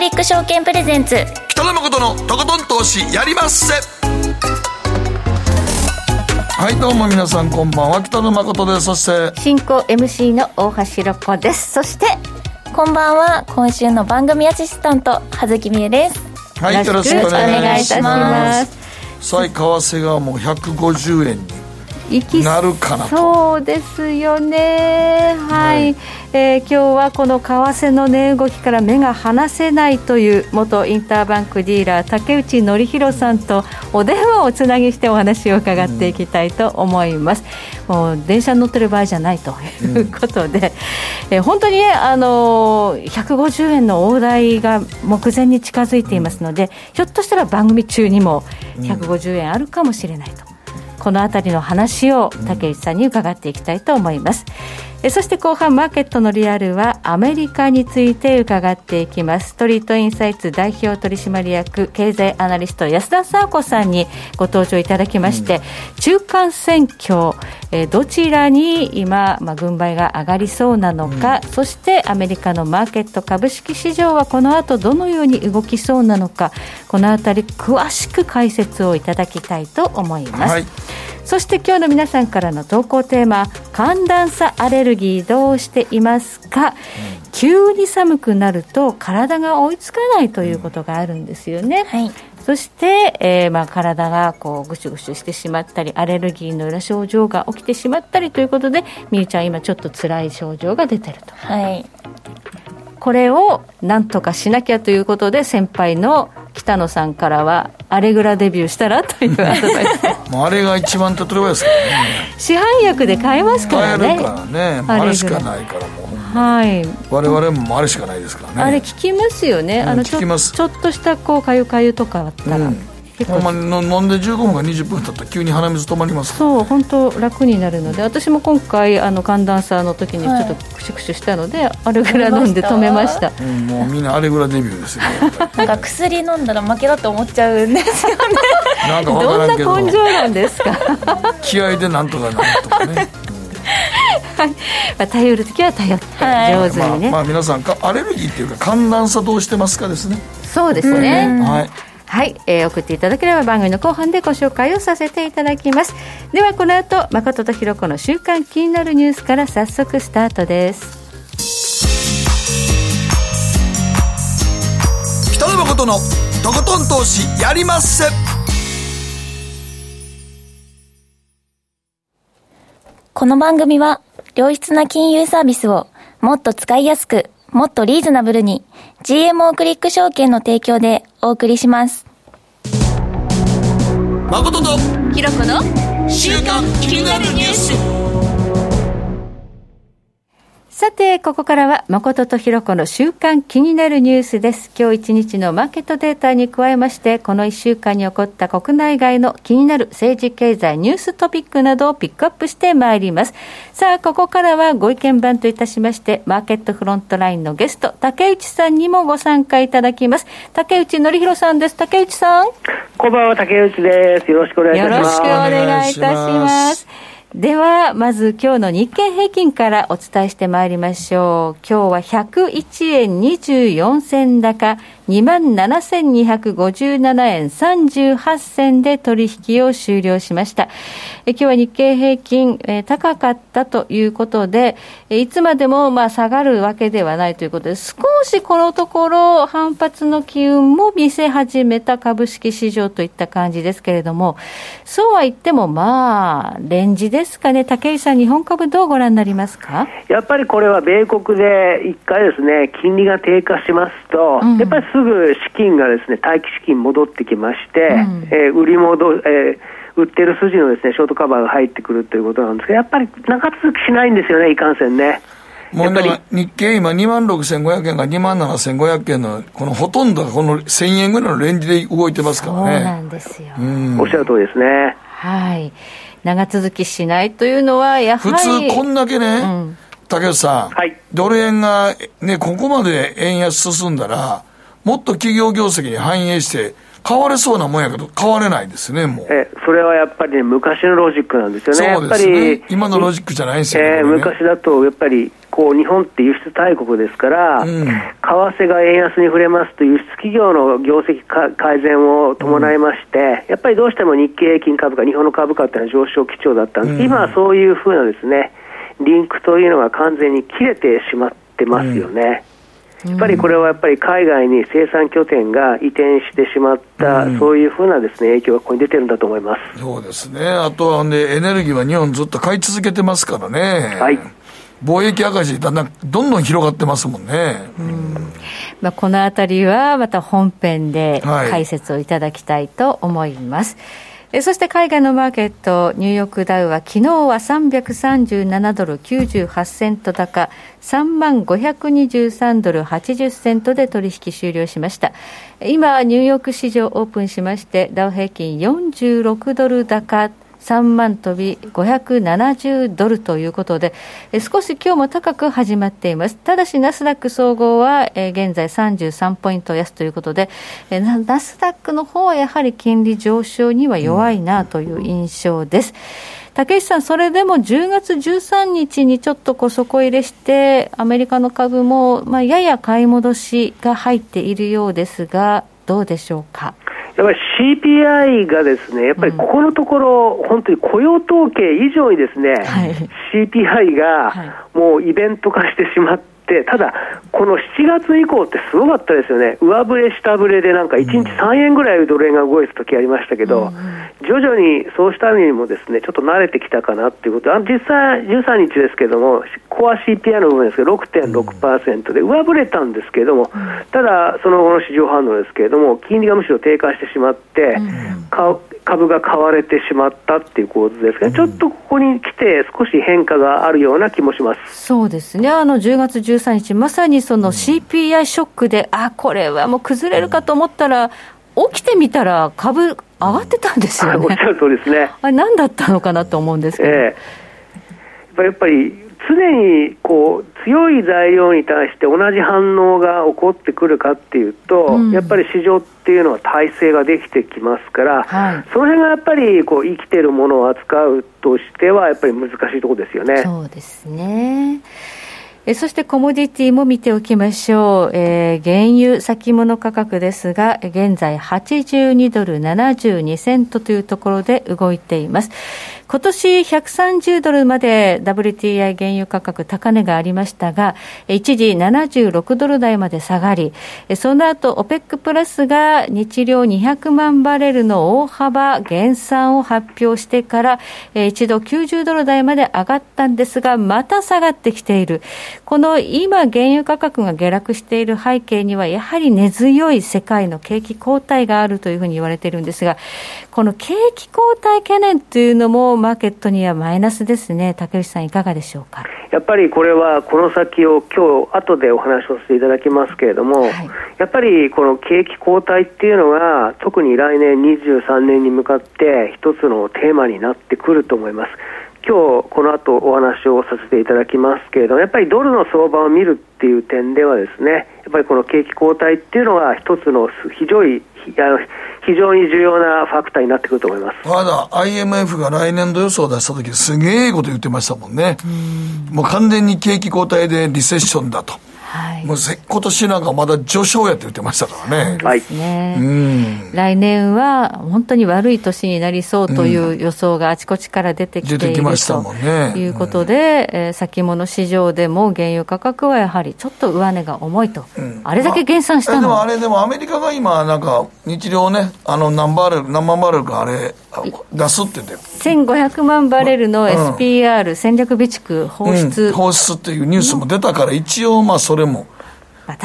クリック証券プレゼンツ。北野誠のとことん投資やりまっせ。はいどうも皆さんこんばんは。北野誠です。そして進行 MC の大橋ロコです。そしてこんばんは。今週の番組アシスタント葉月美恵です。はいよろしくお願いいたします。す最為替がもう150円にいきなるかなと。そうですよね。はい、はい。えー今日はこの為替の値動きから目が離せないという元インターバンクディーラー竹内則弘さんとお電話をおつなぎしてお話を伺っていきたいと思います、もう電車に乗ってる場合じゃないということで、えー本当にねあのー150円の大台が目前に近づいていますので、ひょっとしたら番組中にも150円あるかもしれないと。この辺りの話を竹内さんに伺っていきたいと思います。えそして後半マーケットのリアルはアメリカについて伺っていきます。ストリートインサイツ代表取締役経済アナリスト安田沙子さんにご登場いただきまして、中間選挙、えーどちらに今、まあ、軍配が上がりそうなのか、そしてアメリカのマーケット株式市場はこの後どのように動きそうなのか、このあたり詳しく解説をいただきたいと思います。はいそして今日の皆さんからの投稿テーマ寒暖差アレルギーどうしていますか、急に寒くなると体が追いつかないということがあるんですよね、はい。そして、えーまあ、体がこうぐしゅぐしゅしてしまったりアレルギーの裏症状が起きてしまったりということでみゆちゃん今ちょっと辛い症状が出てると。はい。これをなんとかしなきゃということで先輩の北野さんからはアレグラデビューしたら？というアドバイスもうあれが一番手っ取り早いですからね。市販薬で買えますからね。買えるからね。あれしかないからもう。はい。我々もあれしかないですからね。あれ効きますよね、うんあのちょちょっとしたこうかゆかゆとかあったら、うん結構。まにの飲んで15分か20分経ったら急に鼻水止まりますそう本当楽になるので私も今回あの寒暖差の時にちょはいっとクシュクシュしたので、あれぐらい飲んで止めました。うんもうみんなあれぐらいデビューですよ。なんか薬飲んだら負けだと思っちゃうんですよね。なんかわど。んな根性なんですか？気合でなんとかなんとかね。まあ頼る時は頼ってはい。上手にね、まあ、まあ皆さんかアレルギーっていうか寒暖差どうしてますかですね、そうですね、はいはい、えー送っていただければ番組の後半でご紹介をさせていただきます。ではこの後誠とひろ子の週刊気になるニュースから早速スタートです。北野誠のとことん投資やりまっせ。この番組は良質な金融サービスをもっと使いやすくもっとリーズナブルに GMO クリック証券の提供でお送りします。誠とひろ子の週刊気になるニュースさて、ここからは誠とひろ子の週間気になるニュースです。今日一日のマーケットデータに加えまして、この一週間に起こった国内外の気になる政治経済ニューストピックなどをピックアップしてまいります。さあ、ここからはご意見番といたしまして、マーケットフロントラインのゲスト、竹内さんにもご参加いただきます。竹内則弘さんです。竹内さん。こんばんは、竹内です。よろしくお願いいたします。よろしくお願いいたします。では、まず今日の日経平均からお伝えしてまいりましょう。今日は101円24銭高、27,257円38銭で取引を終了しました。え今日は日経平均、えー高かったということで、えいつまでもまあ下がるわけではないということで、少しこのところ反発の機運も見せ始めた株式市場といった感じですけれども、そうは言ってもまあ、レンジですかね。竹井さん、日本株どうご覧になりますか？やっぱりこれは米国で一回ですね、金利が低下しますと、うんやっぱりすぐ資金がですね、待機資金戻ってきまして、うんえー売り戻、えー売ってる筋のですね、ショートカバーが入ってくるということなんですが、やっぱり長続きしないんですよね、いかんせんね。もうだから日経今2万6500円が2万7500円のこのほとんどがこの1000円ぐらいのレンジで動いてますかそうらねなんですよ。うんおっしゃる通りですね。はい。長続きしないというのは、やは普り。通こんだけね、ん竹内さん、はいドル円がね、ここまで円安進んだら、もっと企業業績に反映して、買われそうなもんやけど、買われないですね、もう。えそれはやっぱり、ね、昔のロジックなんですよね。そうですね。今のロジックじゃないですよね。えー、昔だと、やっぱり、こう、日本って輸出大国ですから、うん、為替が円安に触れますと、輸出企業の業績改善を伴いまして、うん、やっぱりどうしても日経平均株価、日本の株価っていうのは上昇基調だったんです、うん、今はそういうふうなですね、リンクというのが完全に切れてしまってますよね。やっぱりこれはやっぱり海外に生産拠点が移転してしまった、うん、そういうふうなです、ね、影響がここに出てるんだと思います。そうですね、あとは、ね、エネルギーは日本ずっと買い続けてますからね。はい。貿易赤字、だんだんどんどん広がってますもんね。うん。まあ、このあたりはまた本編で解説をいただきたいと思います。はいえそして海外のマーケット、ニューヨークダウは昨日は337ドル98セント高、3万523ドル80セントで取引終了しました。今、ニューヨーク市場オープンしまして、ダウ平均46ドル高、3万飛び570ドルということで、少し今日も高く始まっています。ただし、ナスダック総合は、現在33ポイント安ということで、ナスダックの方はやはり金利上昇には弱いなという印象です。竹内さん、それでも10月13日にちょっとこ底入れして、アメリカの株も、まあ、やや買い戻しが入っているようですが、どうでしょうか？やっぱり CPI がですね、やっぱりここのところ、本当に雇用統計以上にですね、はい、CPI がもうイベント化してしまって、ただ、この7月以降ってすごかったですよね、上振れ、下振れでなんか1日3円ぐらいドル円が動いた時ありましたけど、徐々にそうしたにもですねちょっと慣れてきたかなっていうこと、あ実際13日ですけども、コア CPI の部分ですけど、6.6%で上振れたんですけれども、ただ、その後の市場反応ですけれども、金利がむしろ低下してしまって、株が買われてしまったっていう構図ですが、ね、ちょっとここに来て、少し変化があるような気もしますそうですね、あの10月13日、まさにその CPI ショックで、あこれはもう崩れるかと思ったら、起きてみたら、株、上がってたんですよね。おっしゃる通りですね。あれ、何だったのかなと思うんですけど。えー、やっぱり常にこう強い材料に対して同じ反応が起こってくるかっていうと、うん、やっぱり市場っていうのは体制ができてきますから、はい、その辺がやっぱりこう生きてるものを扱うとしては、やっぱり難しいところですよね。そうですね。えそしてコモディティも見ておきましょう、えー、原油先物価格ですが現在82ドル72セントというところで動いています今年130ドルまで WTI 原油価格高値がありましたが、一時76ドル台まで下がり、その後 OPEC プラスが日量200万バレルの大幅減産を発表してから、一度90ドル台まで上がったんですが、また下がってきている。この今原油価格が下落している背景には、やはり根強い世界の景気後退があるというふうに言われているんですが、この景気後退懸念というのもマーケットにはマイナスですね、竹内さん、いかがでしょうか？やっぱりこれは、この先を今日後でお話をさせていただきますけれども、はい、やっぱりこの景気後退っていうのが、特に来年23年に向かって、一つのテーマになってくると思います。今日この後お話をさせていただきますけれども、やっぱりドルの相場を見るっていう点ではですね、やっぱりこの景気後退っていうのが一つの非常に非常に重要なファクターになってくると思いますまだ IMF が来年度予想を出した時、すげえこと言ってましたもんね、もう完全に景気後退でリセッションだと。はい、もう今年なんかまだ序章やって言ってましたからね。はい、ね、うん、来年は本当に悪い年になりそうという予想があちこちから出てきている、うん、ということで、うん、えー、先物市場でも原油価格はやはりちょっと上値が重いと、うん、あれだけ減産したの、まあ、でもあれ、でもアメリカが今、なんか日量ね、あの何バレル、何万バレルかあれ、出すって言って。1500万バレルの SPR、戦略備蓄放出、放出っていうニュースも出たから、一応、まあそれも。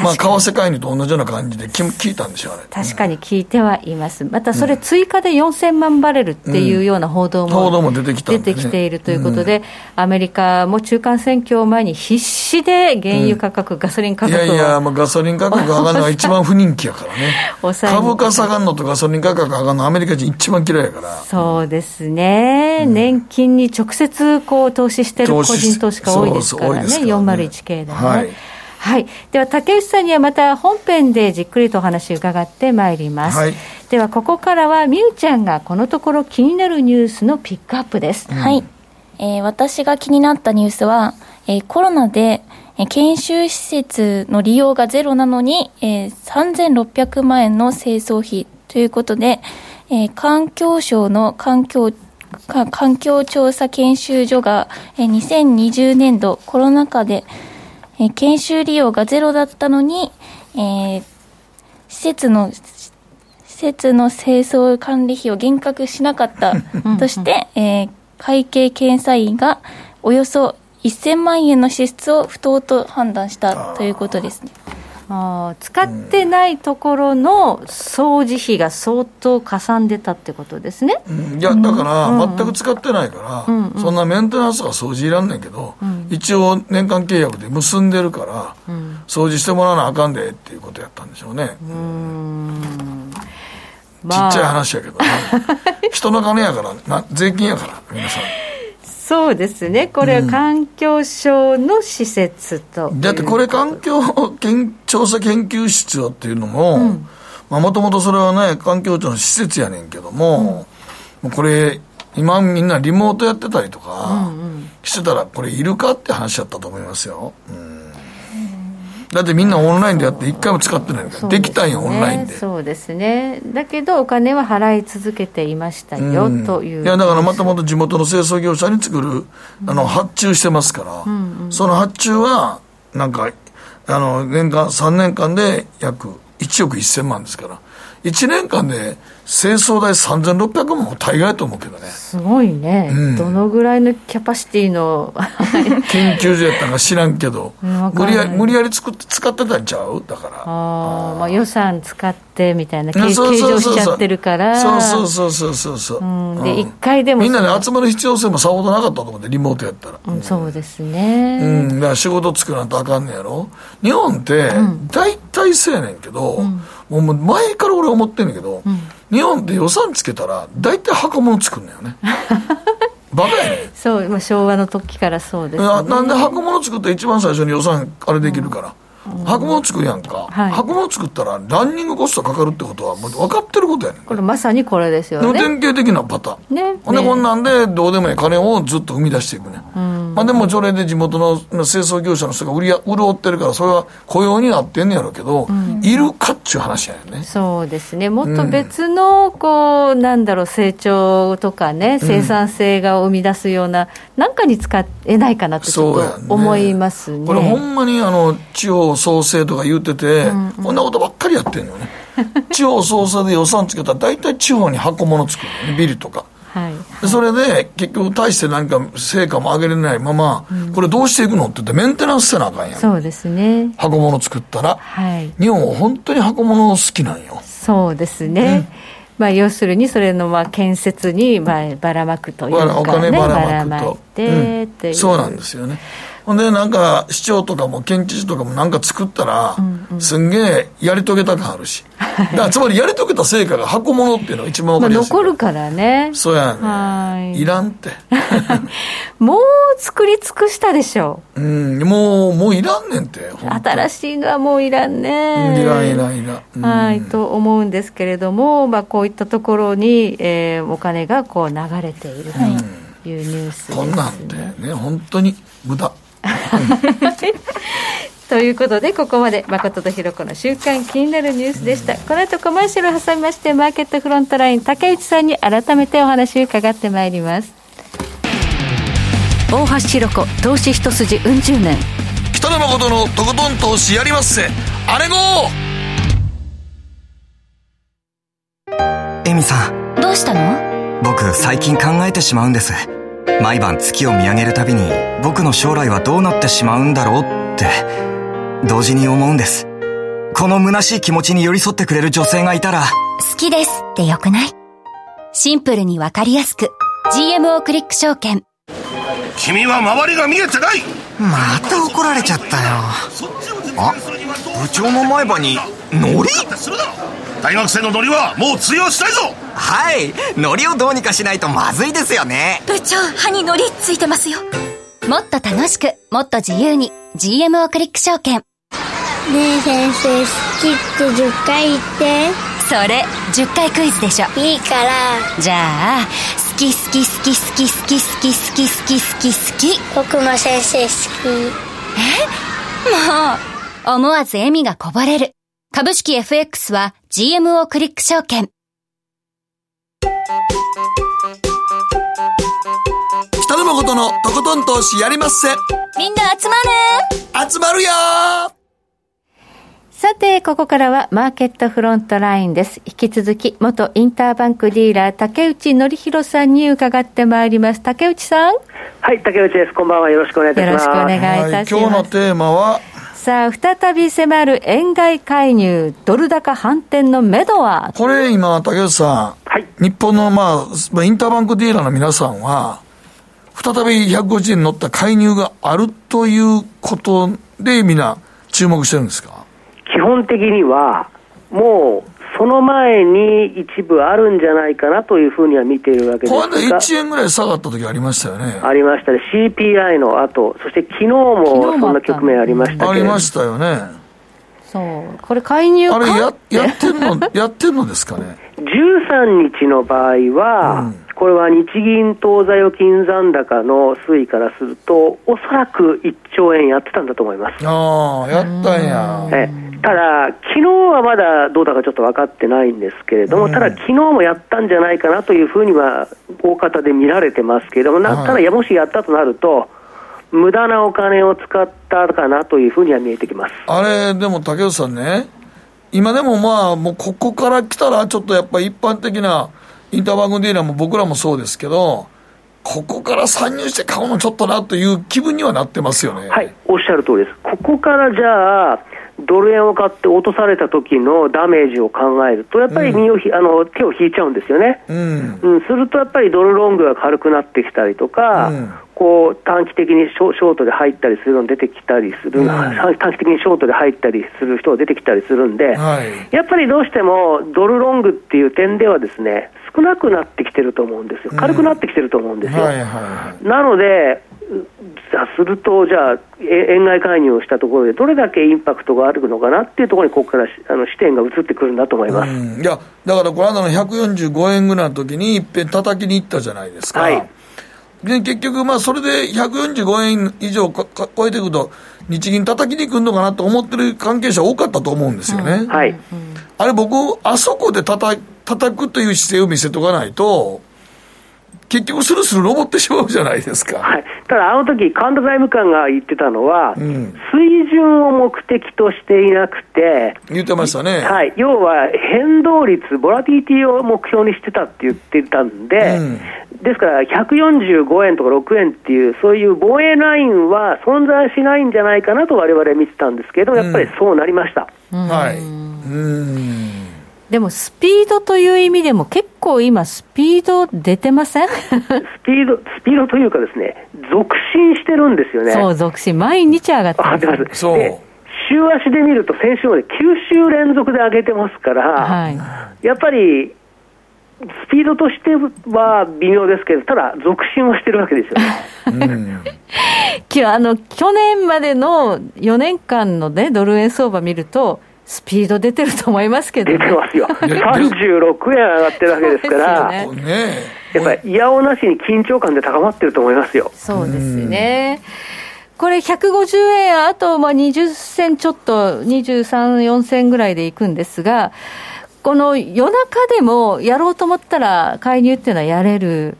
まあ、為替介入と同じような感じで聞いたんでしょう、あれ。確かに聞いてはいます。また、それ追加で4000万バレルっていうような報道も、報道も出てきた、出てきているということで、アメリカも中間選挙を前に必死で原油価格、ガソリン価格を。いやいや、まあ、ガソリン価格上がるのが一番不人気やからね。株価下がるのとガソリン価格上がるの、アメリカ人一番嫌いやから。そうですね。年金に直接こう投資してる個人投資家多いですからね、401系でね。はいはい、では竹内さんにはまた本編でじっくりとお話を伺ってまいります、はい、ではここからはみゆちゃんがこのところ気になるニュースのピックアップです、はい、えー、私が気になったニュースは、えー、コロナで研修施設の利用がゼロなのに、えー、3600万円の清掃費ということで、えー、環境省の環境環境調査研修所が、えー、2020年度コロナ禍で、えー、研修利用がゼロだったのに、えー、施設の施設の清掃管理費を減額しなかったとして、えー、会計検査院がおよそ1000万円の支出を不当と判断したということですね。あ使ってないところの掃除費が相当かさんでたってことですね、うん、いやだから、全く使ってないから、うんうん、そんなメンテナンスは掃除いらんねんけど、うん、一応年間契約で結んでるから、うん、掃除してもらわなあかんでっていうことやったんでしょうね。うん。ちっちゃい話やけどね。人の金やからな税金やから皆さんそうですね、これは環境省の施設と、うん、だってこれ、環境調査研究室よっていうのも、もともとそれはね、環境庁の施設やねんけども、うん、これ、今みんなリモートやってたりとかしてたら、これいるかって話やったと思いますよ。うんだってみんなオンラインでやって一回も使ってないから、できたんよ、オンラインで。そうですね。だけど、お金は払い続けていましたよ、という。いや、だからまたまた地元の清掃業者に作る、あの、発注してますから、その発注は、なんか、あの、年間、3年間で約1億1000万ですから、1年間で清掃代3600万も大概と思うけどね。すごいね、うん、どのぐらいのキャパシティの 研究所やったんか知らんけど。無理や無理やり作って使ってたんちゃう？だから。ああまあ予算使ってみたいな計上しちゃってるから。そうそうそうそうそう、うん、で一回でも。みんなで集まる必要性もさほどなかったと思ってリモートやったら、うん、そうですね。うん。だから仕事作らんとあかんねやろ？日本って大体そうやねんけど、もう前から俺思ってんねんけど、日本って予算つけたら大体箱物作るんだよね。バカやね。そう、まあ、昭和の時からそうです、ね、なんで箱物作ったら一番最初に予算あれできるから、箱物作るやんか、はい、箱物作ったらランニングコストかかるってことはもう分かってることやねん。これまさにこれですよね。典型的なパターン。ね。ほんでこんなんでどうでもいい金をずっと生み出していくね、うん、まあでもそれで地元の清掃業者の人が売り潤ってるからそれは雇用になってんねやろうけど、うん、いるかっちゅう話やねそうですね。もっと別のこう、なんだろう成長とかね生産性が生み出すような、なんかに使えないかなってちょっと思いますね、ね、これほんまにあの地方創生とか言ってて、うんうん、こんなことばっかりやってんのね。地方創生で予算つけたら大体地方に箱物作るのねビルとか。はい、それで結局大して何か成果も上げれないまま、うん、これどうしていくのって言ってメンテナンスせなあかんやん。そうですね。箱物作ったら、はい、日本は本当に箱物好きなんよ。そうですね、まあ、要するにそれのまあ建設にまあばらまくというか、ね、お金ばらまくと、うん、そうなんですよねほんで、なんか、市長とかも県知事とかもなんか作ったら、うんうん、すんげえやり遂げた感あるし。だからつまりやり遂げた成果が箱物っていうのが一番わかりやすい。残るからね。そうやね。はいいらんって。もう作り尽くしたでしょう。うん、もう、もういらんねんって。新しいのはもういらんね。いらんいらんいらん。うん、はい、と思うんですけれども、まあ、こういったところに、えー、お金がこう流れているというニュースです、ね、こんなんてね、本当に無駄。ということでここまで誠とひろ子の週間気になるニュースでした。この後コマーシャルを挟みましてマーケットフロントライン竹内さんに改めてお話を伺ってまいります。大橋ひろ子投資一筋うん十年。北野誠のとことん投資やりまっせ。あれごエミさん。どうしたの？僕最近考えてしまうんです毎晩月を見上げるたびに僕の将来はどうなってしまうんだろうって同時に思うんです。この虚しい気持ちに寄り添ってくれる女性がいたら好きですってよくない？シンプルにわかりやすく GMO クリック証券。君は周りが見えてない！また怒られちゃったよ。あ部長の前歯にノリ大学生のノリはもう通用したいぞ！はい。ノリをどうにかしないとまずいですよね。部長歯にノリついてますよ。もっと楽しくもっと自由に GMO クリック証券。ねえ先生好きって10回言って。それ10回クイズでしょ。いいから。じゃあ好き好き好き好き好き好き好き好き好き。好き僕も先生好き。え？もう。思わず笑みがこぼれる。株式 FX は GMO クリック証券北野誠のとことん投資やりまっせみんな集まる集まるよさて、ここからはマーケットフロントラインです。引き続き、元インターバンクディーラー、竹内則弘さんに伺ってまいります。竹内さん。はい、竹内です。こんばんは。よろしくお願いいたします。よろしくお願いいたします。はい、今日のテーマは、さあ、再び迫る円買い介入、ドル高反転のめどは？これ今、竹内さん、はい、日本の、まあ、インターバンクディーラーの皆さんは、再び150円乗った介入があるということで、みんな注目してるんですか？基本的には、もうその前に一部あるんじゃないかなというふうには見ているわけですが、これ1円ぐらい下がった時ありましたよね。ありましたね、CPI の後。そして昨日もそんな局面ありましたありましたよね。そう、これ、介入あれや、やってんの、やってんのですかね。13日の場合は、うんこれは日銀当座預金残高の推移からすると、おそらく1兆円やってたんだと思います。ああ、やったんや。えただ、昨日はまだどうだかちょっと分かってないんですけれども、ただ、昨日もやったんじゃないかなというふうには、大方で見られてますけれども、なただ、もしやったとなると、無駄なお金を使ったかなというふうには見えてきますあれ、でも竹内さんね、今でもまあ、もうここから来たら、ちょっとやっぱり一般的なインターバンクディーラーも僕らもそうですけど、ここから参入して買うのちょっとなという気分にはなってますよね。はい、おっしゃる通りです。ここからじゃあ、ドル円を買って落とされた時のダメージを考えると、やっぱり身をひ、うん、あの手を引いちゃうんですよね、うん、うん、するとやっぱりドルロングが軽くなってきたりとか、うん、こう短期的にショショートで入ったりするの出てきたりする、短期的にショートで入ったりする人が出てきたりするんで、はい、やっぱりどうしてもドルロングっていう点ではですね、少なくなってきてると思うんですよ、軽くなってきてると思うんですよ。はいはいはい、なので、すると、じゃあ、円買い介入をしたところで、どれだけインパクトがあるのかなっていうところに、ここからあの視点が移ってくるんだと思います、いや、だからこの間の145円ぐらいの時に、いっぺん叩きに行ったじゃないですか。はい、で結局、まあ、それで145円以上かか超えていくと、日銀叩きに来るのかなと思ってる関係者多かったと思うんですよね。はい、あれ、僕、あそこで叩叩くという姿勢を見せとかないと、結局スルスル登ってしまうじゃないですか。はい、ただ、あの時神田財務官が言ってたのは、うん、水準を目的としていなくて、言ってましたね。はい、要は変動率、ボラティティを目標にしてたって言ってたんで、うん、ですから145円とか6円っていう、そういう防衛ラインは存在しないんじゃないかなと、われわれ見てたんですけど、やっぱりそうなりました。うん、はい。うんでもスピードという意味でも結構今スピード出てません？スピード、スピードというかですね、続伸してるんですよね。そう、続伸。毎日上がってます。ます。そう。週足で見ると先週まで9週連続で上げてますから、はい、やっぱり、スピードとしては微妙ですけど、ただ、続伸はしてるわけですよね。うん、あの去年までの4年間の、ね、ドル円相場見ると、スピード出てると思いますけど、ね、出てますよ、36円上がってるわけですから、ね、やっぱりいやおなしに緊張感で高まってると思いますよ。そうですね。これ150円、あとまあ20銭ちょっと、23、4銭ぐらいでいくんですが、この夜中でもやろうと思ったら、介入っていうのはやれる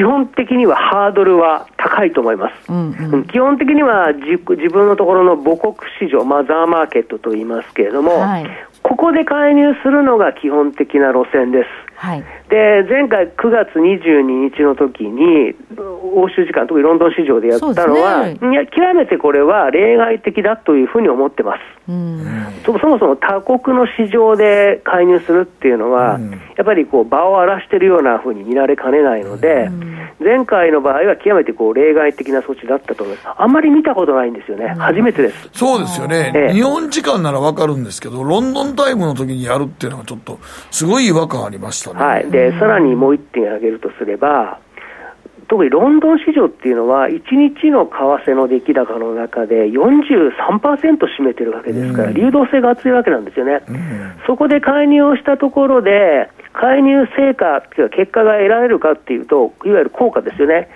基本的にはハードルは高いと思います。うんうん、基本的には自分のところの母国市場、マザーマーケットと言いますけれども、はい、ここで介入するのが基本的な路線です。はい、で前回9月22日の時に欧州時間、特にロンドン市場でやったのは、ね、いや極めてこれは例外的だというふうに思ってます。うん、そもそも他国の市場で介入するっていうのは、うん、やっぱりこう場を荒らしているようなふうに見られかねないので、うん、前回の場合は極めてこう例外的な措置だったと思います。あんまり見たことないんですよね。初めてです。そうですよね、ええ、日本時間ならわかるんですけど、ロンドンタイムの時にやるっていうのはちょっとすごい違和感ありましたね。はい。で、さらにもう一点挙げるとすれば、特にロンドン市場っていうのは、1日の為替の出来高の中で43%占めてるわけですから、流動性が厚いわけなんですよね、そこで介入をしたところで、介入成果っていうか、結果が得られるかっていうと、いわゆる効果ですよね、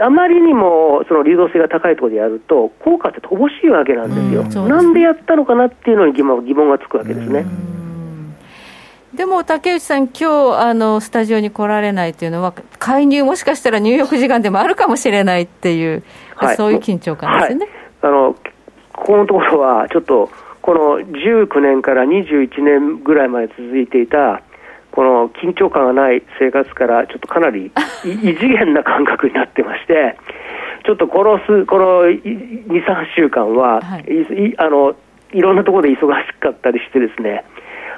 あまりにもその流動性が高いところでやると、効果って乏しいわけなんですよ、なんでやったのかなっていうのに疑問疑問がつくわけですね。でも竹内さん、今日あのスタジオに来られないというのは、介入、もしかしたら入浴時間でもあるかもしれないっていう、はい、そういう緊張感ですね、はい、あのここのところは、ちょっとこの19年から21年ぐらいまで続いていた、この緊張感がない生活から、ちょっとかなり 異次元な感覚になってまして、ちょっとこのすこの2、3週間は、はい、いあのいろんなところで忙しかったりしてですね、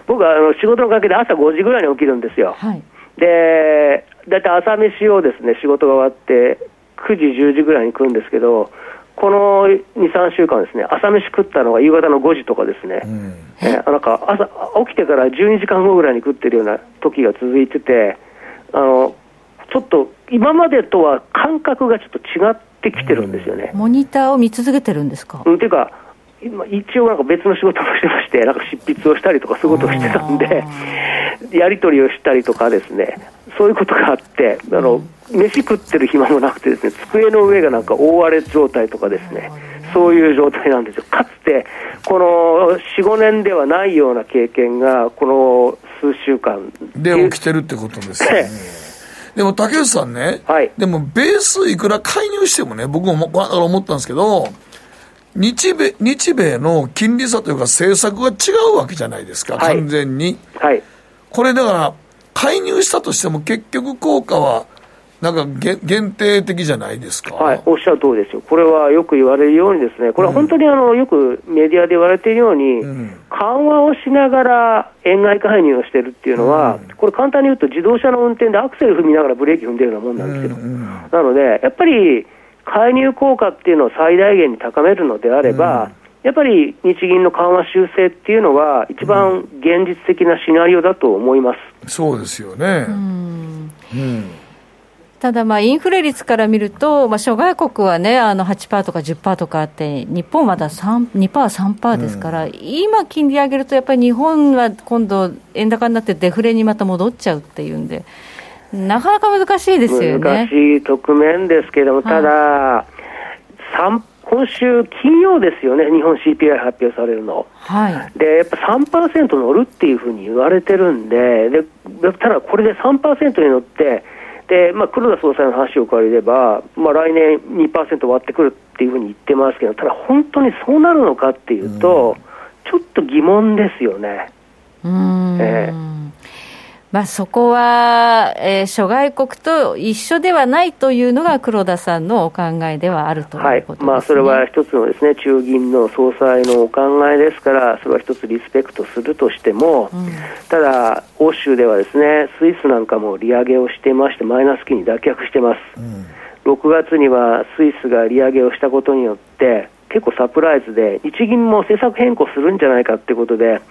僕はあの仕事の関係で朝5時ぐらいに起きるんですよ。はい、で、大体朝飯をですね、仕事が終わって、9時、10時ぐらいに来るんですけど、この2、3週間ですね、朝飯食ったのが夕方の5時とかですね、うん、えなんか朝起きてから12時間後ぐらいに食ってるような時が続いてて、あのちょっと今までとは感覚がちょっと違ってきてるんですよね。モニターを見続けてるんですか、うん、っていうか、今一応なんか別の仕事もしてまして、なんか執筆をしたりとかそういうことをしてたんで、やり取りをしたりとかですね、そういうことがあって、あの、飯食ってる暇もなくてですね、机の上がなんか覆われ状態とかですね、そういう状態なんですよ。かつて、この4、5年ではないような経験が、この数週間で起きてるってことですね。でも竹内さんね、はい、でもベースいくら介入してもね、僕も思ったんですけど、日米日米の金利差というか政策が違うわけじゃないですか、はい、完全に。はい、これだから、介入したとしても結局効果はなんか限定的じゃないですか、はい、おっしゃる通りですよ、これはよく言われるように、ですねこれは本当にあの、よくメディアで言われているように、うん、緩和をしながら円買い介入をしてるっていうのは、うん、これ、簡単に言うと、自動車の運転でアクセル踏みながらブレーキ踏んでるようなもんなんですよ。うんうん、なので、やっぱり介入効果っていうのを最大限に高めるのであれば、うん、やっぱり日銀の緩和修正っていうのが、一番現実的なシナリオだと思います、そうですよね。うんただ、インフレ率から見ると、まあ、諸外国はね、あの8%とか10%とかあって、日本まだ2%、3%ですから、うん、今、金利上げると、やっぱり日本は今度、円高になってデフレにまた戻っちゃうっていうんで。なかなか難しいですよね。難しい局面ですけれども、ただ、はい、今週金曜ですよね、日本 CPI 発表されるの。はい、で、やっぱ3%乗るっていうふうに言われてるんで、でただこれで3%に乗って、で、まあ、黒田総裁の話を借りれば、まあ、来年2%割ってくるっていうふうに言ってますけど、ただ本当にそうなるのかっていうと、うちょっと疑問ですよね。うん、えーまあ、そこは、えー、諸外国と一緒ではないというのが黒田さんのお考えではあるということです、ね、はい。まあ、それは一つのです、ね、中銀の総裁のお考えですから、それは一つリスペクトするとしても、うん、ただ、欧州ではですねスイスなんかも利上げをしていまして、マイナス金に脱却してます。うん、6月にはスイスが利上げをしたことによって、結構サプライズで、日銀も政策変更するんじゃないかということで、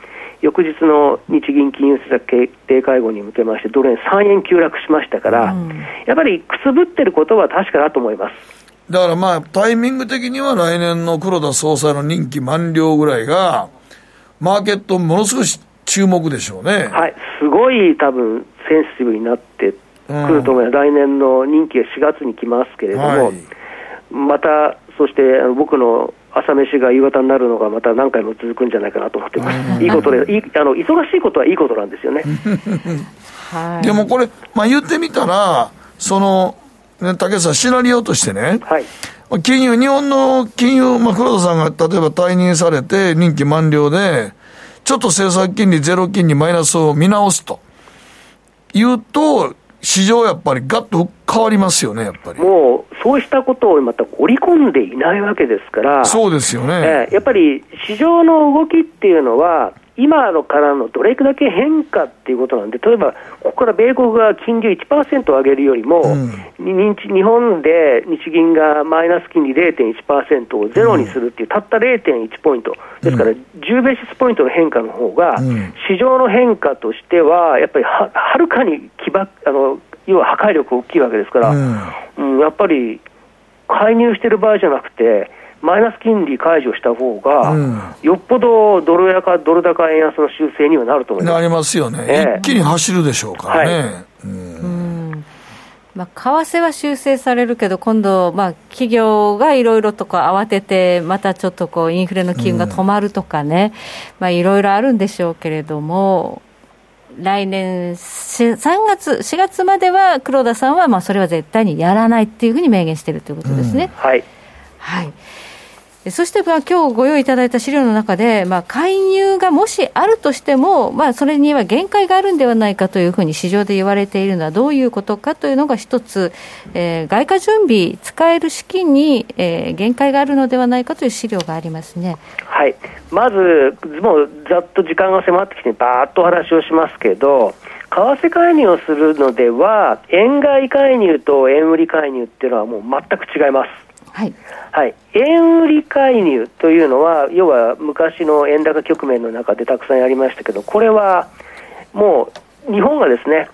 翌日の日銀金融政策決定会合に向けまして、ドル円3円急落しましたから、うん、やっぱりくすぶってることは確かだと思います。だからまあ、タイミング的には来年の黒田総裁の任期満了ぐらいが、マーケット、ものすごい注目でしょうね。はい、すごい多分、センシティブになってくると思います、うん、来年の任期が4月に来ますけれども、はい、また、そして僕の朝飯が夕方になるのがまた何回も続くんじゃないかなと思ってます。いいことで、いあの忙しいことはいいことなんですよね。はい、でもこれ、まあ、言ってみたら、その、ね、竹さん、シナリオとしてね、はい、金融、日本の金融、まあ、黒田さんが例えば退任されて、任期満了で、ちょっと政策金利、ゼロ金利、マイナスを見直すというと、市場やっぱりガッと変わりますよね、やっぱり。もう、そうしたことをまた織り込んでいないわけですから、そうですよね。えー、やっぱり市場の動きっていうのは、今のからのどれだけ変化っていうことなんで、例えば、ここから米国が金利1%上げるよりも、うん、日本で日銀がマイナス金利0.1%をゼロにするっていう、たった0.1ポイント、ですから10ベーシスポイントの変化の方が、市場の変化としては、やっぱりははるかにきばあの要は破壊力大きいわけですから、うん、うん、やっぱり介入してる場合じゃなくて、マイナス金利解除した方が、うん、よっぽどドル高、ドル高円安の修正にはなると思います。なりますよね、えー、一気に走るでしょうからね。はい。まあ、為替は修正されるけど、今度、まあ、企業がいろいろとこう慌てて、またちょっとこうインフレの機運が止まるとかね、まあ、いろいろあるんでしょうけれども、来年3月、4月までは黒田さんはまあそれは絶対にやらないっていうふうに明言しているということですね。うん、はい、はいそしてまあ今日ご用意いただいた資料の中で、まあ、介入がもしあるとしても、まあ、それには限界があるんではないかというふうに市場で言われているのはどういうことかというのが一つ、えー、外貨準備、使える資金に、えー、限界があるのではないかという資料がありますね。はい、まず、もうざっと時間が迫ってきて、ばーっとお話をしますけど、為替介入をするのでは、円買い介入と円売り介入っていうのはもう全く違います。はい、はい、円売り介入というのは、要は昔の円高局面の中でたくさんやりましたけど、これはもう日本がですね、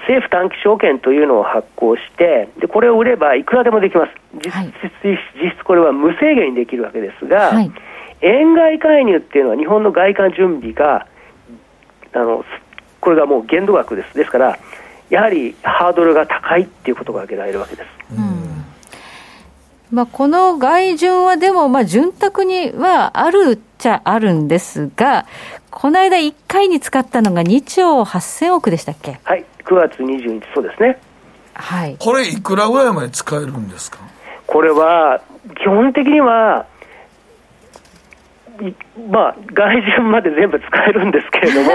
政府短期証券というのを発行して、でこれを売ればいくらでもできます、実質はい、実質これは無制限にできるわけですが、はい、円買い介入っていうのは、日本の外貨準備が、あのこれがもう限度額です、ですから、やはりハードルが高いっていうことが挙げられるわけです。うんまあ、この外順はでも、まあ、潤沢にはあるっちゃあるんですが、この間1回に使ったのが2兆8000億でしたっけ？はい、9月22日、そうですね。はい。これ、いくらぐらいまで使えるんですか？これは、基本的には、まあ、外順まで全部使えるんですけれども、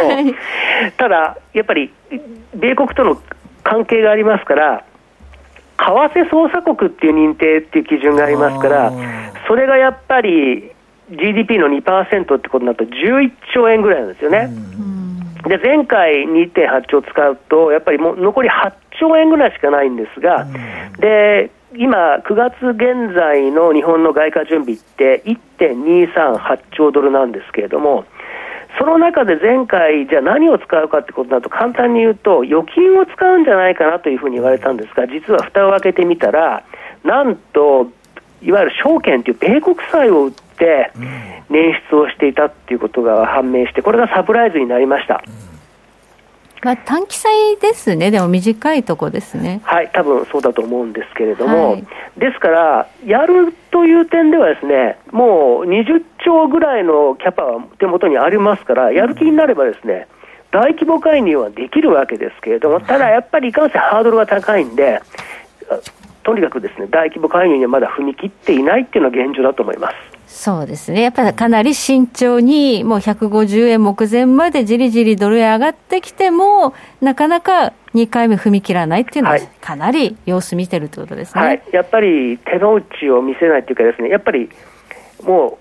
ただ、やっぱり、米国との関係がありますから、為替操作国っていう認定っていう基準がありますから、それがやっぱり GDP の2%ってことになると11兆円ぐらいなんですよね。で前回2.8兆使うと、やっぱりもう残り8兆円ぐらいしかないんですが、で今、9月現在の日本の外貨準備って1.238兆ドルなんですけれども、その中で前回、じゃあ何を使うかってことになると、簡単に言うと、預金を使うんじゃないかなというふうに言われたんですが、実は蓋を開けてみたら、なんと、いわゆる証券という米国債を売って、捻出をしていたっていうことが判明して、これがサプライズになりました。うんまあ、短期債ですね、でも短いとこですね。はい、多分そうだと思うんですけれども、はい、ですから、やるという点ではですね、もう20兆ぐらいのキャパは手元にありますから、やる気になればですね、大規模介入はできるわけですけれども、ただやっぱりいかんせんハードルが高いんで、とにかくですね、大規模介入にはまだ踏み切っていないっていうのが現状だと思います。そうですね、やっぱりかなり慎重に、もう150円目前までじりじりドル円上がってきても、なかなか2回目踏み切らないっていうのは、かなり様子見てるってことですね、はい、やっぱり手の内を見せないっていうかですね、やっぱりも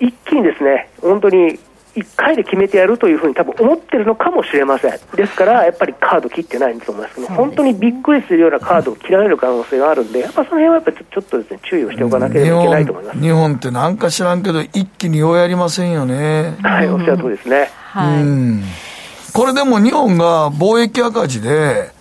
う、一気にですね、本当に1回で決めてやるというふうに多分思ってるのかもしれません。ですから、やっぱりカード切ってないんだと思いますけど、本当にびっくりするようなカードを切られる可能性があるんで、やっぱその辺はやっぱちょっとですね、注意をしておかなければいけないと思います。日本ってなんか知らんけど、一気にようやりませんよね。はい、おっしゃる通りですね。はい。これでも日本が貿易赤字で、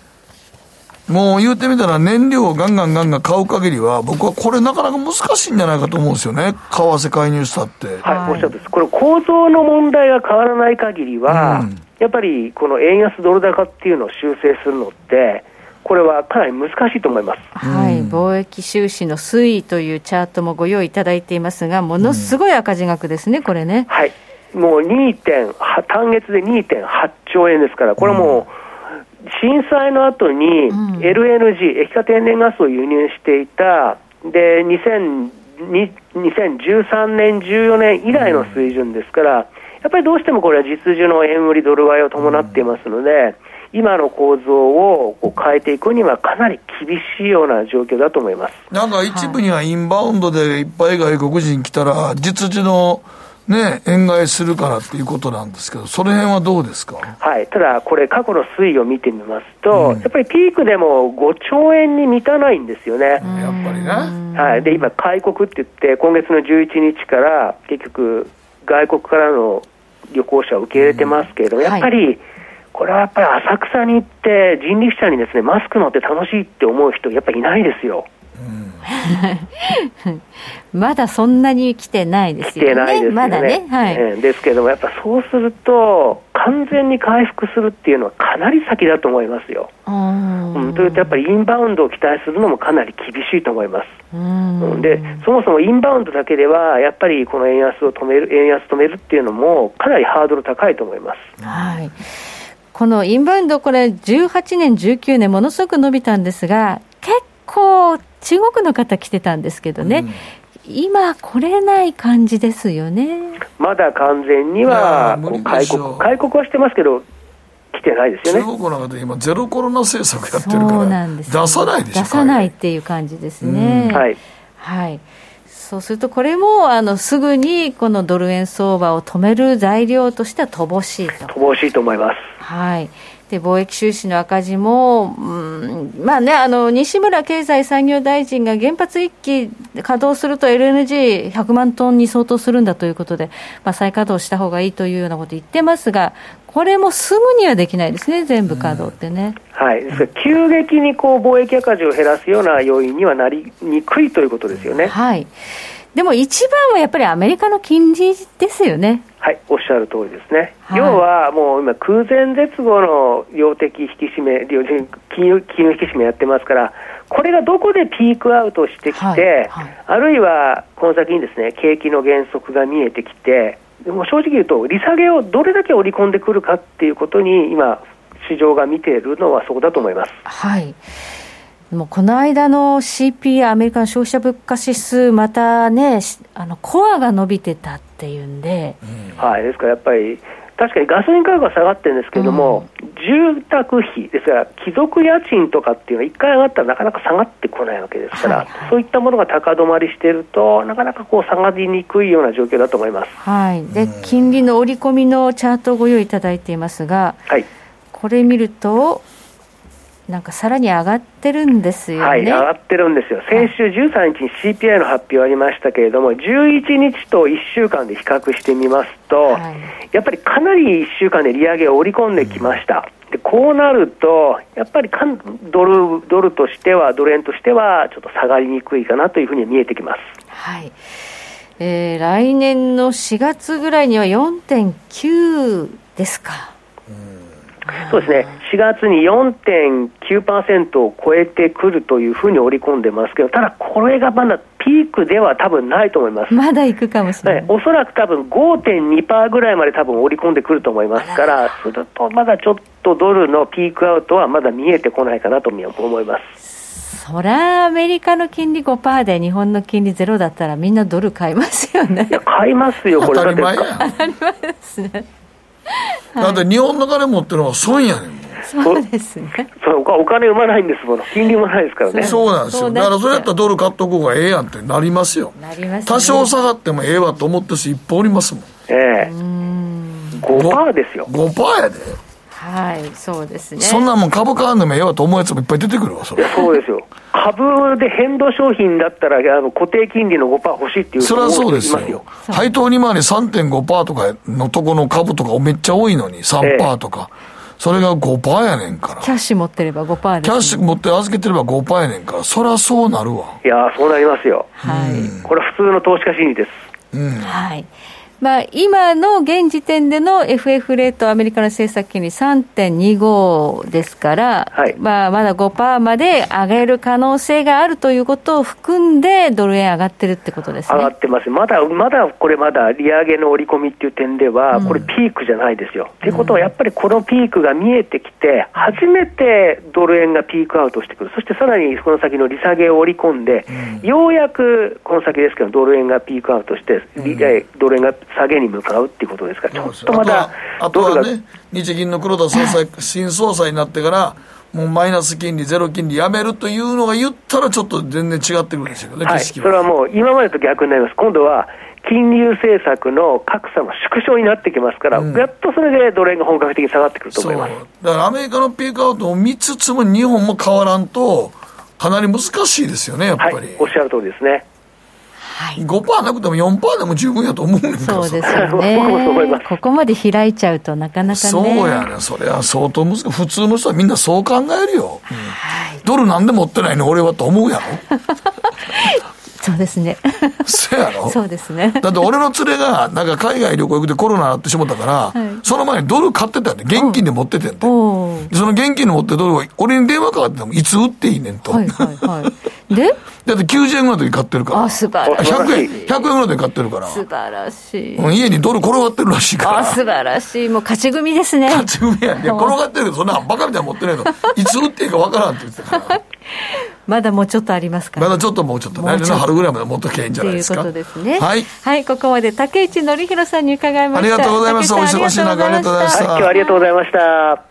もう言うてみたら燃料をガンガンガンガン買う限りは、僕はこれなかなか難しいんじゃないかと思うんですよね。為替介入したって。はい、おっしゃるです。これ構造の問題が変わらない限りは、うん、やっぱりこの円安ドル高っていうのを修正するのって、これはかなり難しいと思います、はい、貿易収支の推移というチャートもご用意いただいていますが、ものすごい赤字額ですね、これね。はい、もう 2. 単月で2.8兆円ですから、これもう、うん震災の後に LNG、液化天然ガスを輸入していた、で2013年、14年以来の水準ですから、やっぱりどうしてもこれは実需の円売りドル買いを伴っていますので、今の構造を変えていくにはかなり厳しいような状況だと思います。なんか一部にはインバウンドでいっぱい外国人来たら、実需のね、円買いするからっていうことなんですけど、その辺はどうですか、はい、ただ、これ、過去の推移を見てみますと、うん、やっぱりピークでも5兆円に満たないんですよね。やっぱりね。はい、で今、開国って言って、今月の11日から結局、外国からの旅行者を受け入れてますけれども、うん、やっぱり、これはやっぱり浅草に行って人力車にですねマスク乗って楽しいって思う人やっぱりいないですよ。まだそんなに来てないですよね。来てないですね。まだね。はい。ですけども、やっぱそうすると、完全に回復するっていうのはかなり先だと思いますよ。うん、というと、やっぱりインバウンドを期待するのもかなり厳しいと思います。うんで、そもそもインバウンドだけでは、やっぱりこの円安を止める、円安止めるっていうのも、かなりハードル高いと思います。はい。このインバウンド、これ、18年、19年、ものすごく伸びたんですが、結構、中国の方来てたんですけどね、うん、今、来れない感じですよね。まだ完全には開国開国はしてますけど、来てないですよね。中国の中で今、ゼロコロナ政策やってるから、出さないでしょ出さないっていう感じですね。はい、はい。そうすると、これもあのすぐにこのドル円相場を止める材料としては乏しいと。乏しいと思います。はい。で貿易収支の赤字も、うん、まあね、あの西村経済産業大臣が原発1基稼働すると LNG100 万トンに相当するんだということで、まあ、再稼働した方がいいというようなこと言ってますが、これもすぐにはできないですね、全部稼働ってね。うん、はい、急激にこう貿易赤字を減らすような要因にはなりにくいということですよね。はいでも一番はやっぱりアメリカの金利ですよね。はい、おっしゃる通りですね。はい、要はもう今、空前絶後の量的引き締め、金融金融引き締めやってますから、これがどこでピークアウトしてきて、はいはい、あるいはこの先にですね景気の減速が見えてきて、でも正直言うと、利下げをどれだけ織り込んでくるかっていうことに、今、市場が見ているのはそこだと思います。はいもうこの間の CPI、アメリカの消費者物価指数、またね、あのコアが伸びてたっていうんで、うん、はい、ですからやっぱり、確かにガソリン価格は下がってるんですけれども、うん、住宅費ですから、貴族家賃とかっていうのは、1回上がったらなかなか下がってこないわけですから、はいはい、そういったものが高止まりしていると、なかなかこう下がりにくいような状況だと思います、はい、で金利の織り込みのチャートをご用意いただいていますが、はい、これ見ると、なんかさらに上がってるんですよね。はい、上がってるんですよ。先週13日に CPI の発表ありましたけれども、11日と1週間で比較してみますと、はい、やっぱりかなり1週間で利上げを織り込んできました。でこうなると、やっぱりドルドルとしては、ドル円としては、ちょっと下がりにくいかなというふうに見えてきます。はいえー、来年の4月ぐらいには4.9ですか。そうですね、4月に4.9%を超えてくるというふうに織り込んでますけど、ただこれがまだピークでは多分ないと思います。まだ行くかもしれない。おそらく多分5.2%ぐらいまで多分織り込んでくると思いますから、するとまだちょっとドルのピークアウトはまだ見えてこないかなと思います。そりゃアメリカの金利5%で日本の金利ゼロだったらみんなドル買いますよね。いや、買いますよ、これ当たり前や。当たり前ですね。だって日本の金持ってるのは損やねんそうですね。そうお金生まないんですもの。金利もないですからね。そうなんですよ。だからそれやったらドル買っとこうがええやんってなりますよ。なります、ね、多少下がってもええわと思ってる人いっぱいおりますもん。ええ。ー、5%ですよ。5%やではい、そうですね。そんなもん株買わんでもええわと思うやつもいっぱい出てくるわ、それ。そうですよ。株で変動商品だったら、あの固定金利の5%欲しいっていうそれはそうですよ。配当利回り3.5%とかのとこの株とかめっちゃ多いのに、3%とか。えーそれが5%やねんから。キャッシュ持ってれば5%です、ね、キャッシュ持って預けてれば5%やねんから、そりゃそうなるわ。いやそうなりますよ。はい。これは普通の投資家心理です。うん。はい。まあ、今の現時点での FF レート、アメリカの政策金利3.25ですから、はい、まあ、まだ5%まで上げる可能性があるということを含んで、ドル円上がってるってことですね。上がってます、まだまだこれ、まだ利上げの織り込みっていう点では、これ、ピークじゃないですよ。と、うん、いうことは、やっぱりこのピークが見えてきて、初めてドル円がピークアウトしてくる、そしてさらにこの先の利下げを織り込んで、うん、ようやくこの先ですけど、ドル円がピークアウトして、うん、ドル円が下げに向かうっていうことですか？ら、ちょっとまだあとはね、日銀の黒田総裁、新総裁になってから、もうマイナス金利、ゼロ金利やめるというのが言ったら、ちょっと全然違ってくるんですよね、はい、それはもう、今までと逆になります、今度は金融政策の格差の縮小になってきますから、うん、やっとそれでドル円が本格的に下がってくると思います。だからアメリカのピークアウトを見つつも、日本も変わらんと、かなり難しいですよね、やっぱり。はい、おっしゃる通りですね。はい、5%なくても4%でも十分やと思うんですそうですよね。ここまで開いちゃうとなかなかね。そうやねそれは相当難しい。普通の人はみんなそう考えるよ、うん、ドルなんで持ってないの俺はと思うやろ そうですね。そやろ？そうですね。だって俺の連れが、なんか海外旅行行くてコロナになってしもたから、はい、その前にドル買ってたんで、現金で持っててんで。その現金で持ってドルを、俺に電話かかっても、いつ売っていいねんと。はいはいはい。で？だって90円ぐらいの時買ってるから。あ、素晴らしい。100円、100円ぐらいで買ってるから。素晴らしい。家にドル転がってるらしいから。あ、素晴らしい。もう勝ち組ですね。勝ち組や。いや、転がってるけど、そんなバカみたいに持ってないの。いつ売っていいかわからんって言ってたから。まだもうちょっとありますから、まだちょっともうちょっと来年の春ぐらいまで持っときゃいいんじゃないですか。ということですね。はい、はい、ここまで竹内紀弘さんに伺いました。ありがとうございます。お忙しい中ありがとうございました、はい、今日はありがとうございました。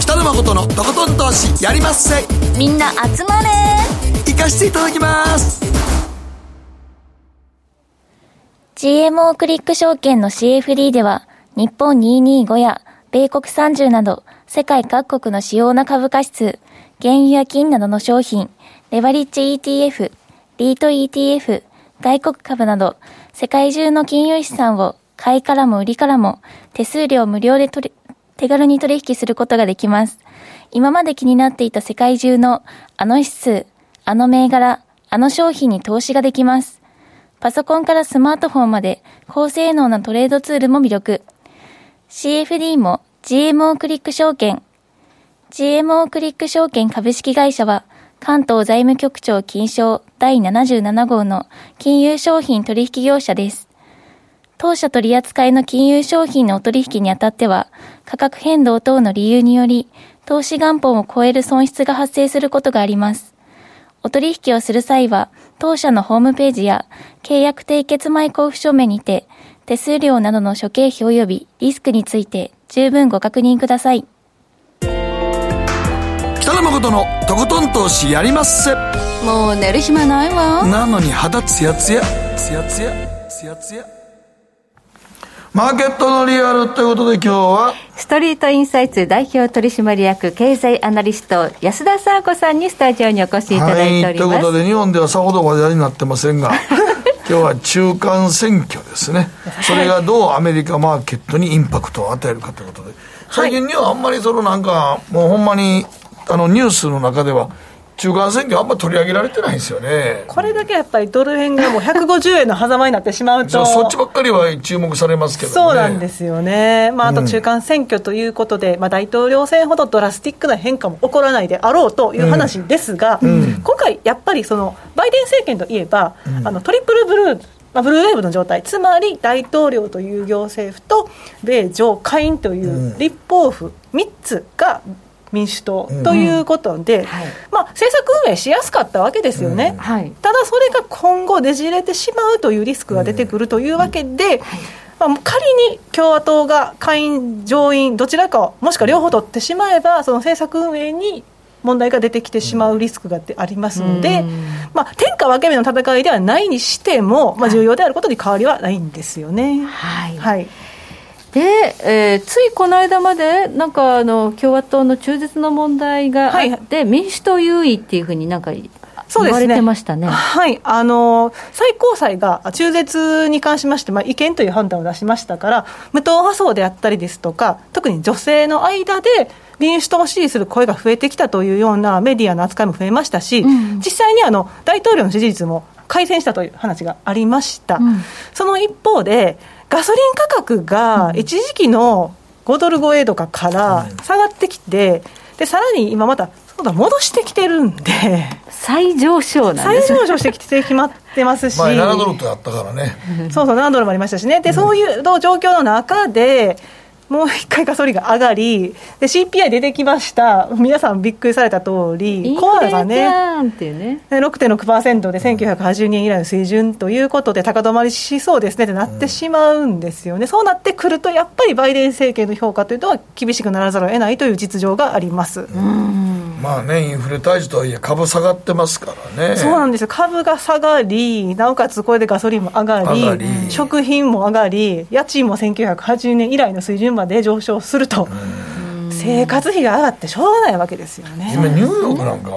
北野誠のとことん投資やりまっせ。みんな集まれ。行かしていただきます。GMO クリック証券の CFD では日本225や米国30など世界各国の主要な株価指数、原油や金などの商品、レバリッジ ETF、リート ETF、外国株など、世界中の金融資産を買いからも売りからも手数料無料で取り手軽に取引することができます。今まで気になっていた世界中のあの指数、あの銘柄、あの商品に投資ができます。パソコンからスマートフォンまで高性能なトレードツールも魅力。CFD も GMO クリック証券。GMO クリック証券株式会社は、関東財務局長金賞第77号の金融商品取引業者です。当社取扱いの金融商品のお取引にあたっては、価格変動等の理由により、投資元本を超える損失が発生することがあります。お取引をする際は、当社のホームページや契約締結前交付書面にて、手数料などの諸経費及びリスクについて十分ご確認ください。北野誠のとことん投資やりまっせ。もう寝る暇ないわ。なのに肌ツヤツヤ、ツヤツヤ、ツヤツヤ。マーケットのリアルということで今日は？ストリートインサイツ代表取締役経済アナリスト安田沙子さんにスタジオにお越しいただいております、はい、ということで日本ではさほど話題になってませんが 今日は中間選挙ですね、それがどうアメリカマーケットにインパクトを与えるかということで、最近にはあんまりそのなんか、もうほんまにあのニュースの中では、中間選挙、あんまり取り上げられてないんですよね。これだけやっぱりドル円がもう150円の狭間になってしまうと、そっちばっかりは注目されますけど、ね、そうなんですよね、まあ、あと中間選挙ということで、うん、まあ、大統領選ほどドラスティックな変化も起こらないであろうという話ですが、うん。うん、今回、やっぱりそのバイデン政権といえば、あのトリプルブルーまあ、ブルーウェーブの状態、つまり大統領という行政府と米上下院という立法府3つが民主党ということで、うんはい、まあ、政策運営しやすかったわけですよね、うんはい、ただそれが今後、ねじれてしまうというリスクが出てくるというわけで、まあ、仮に共和党が下院、上院、どちらかもしくは両方取ってしまえば、その政策運営に問題が出てきてしまうリスクがありますので、まあ、天下分け目の戦いではないにしても、まあ、重要であることに変わりはないんですよね。はい、はいで、えー、ついこの間まで、なんかあの共和党の中絶の問題があって、はい、民主党優位っていうふうになんか言われてましたね、ね、はい。あの最高裁が中絶に関しまして、まあ、違憲という判断を出しましたから、無党派層であったりですとか、特に女性の間で、民主党を支持する声が増えてきたというようなメディアの扱いも増えましたし、うん、実際にあの大統領の支持率も改善したという話がありました。うん、その一方でガソリン価格が一時期の5ドル超えとかから下がってきて、でさらに今また戻してきてるんで、再上昇なんです再上昇してきて決まってますし、前7ドルってあったからね、そうそう、7ドルもありましたしね、でそういう状況の中で、もう一回ガソリンが上がり、で CPI 出てきました、皆さんびっくりされた通り、コアがね、ね。6.6%で1980年以来の水準ということで、高止まりしそうですねってなってしまうんですよね、そうなってくると、やっぱりバイデン政権の評価というのは厳しくならざるを得ないという実情があります。まあね、インフレ退治とはいえ、株下がってますからね。そうなんです。よ、株が下がり、なおかつこれでガソリンも上がり、り。食品も上がり、家賃も1980年以来の水準まで上昇すると。生活費が上がってしょうがないわけですよね。今ニューヨークなんか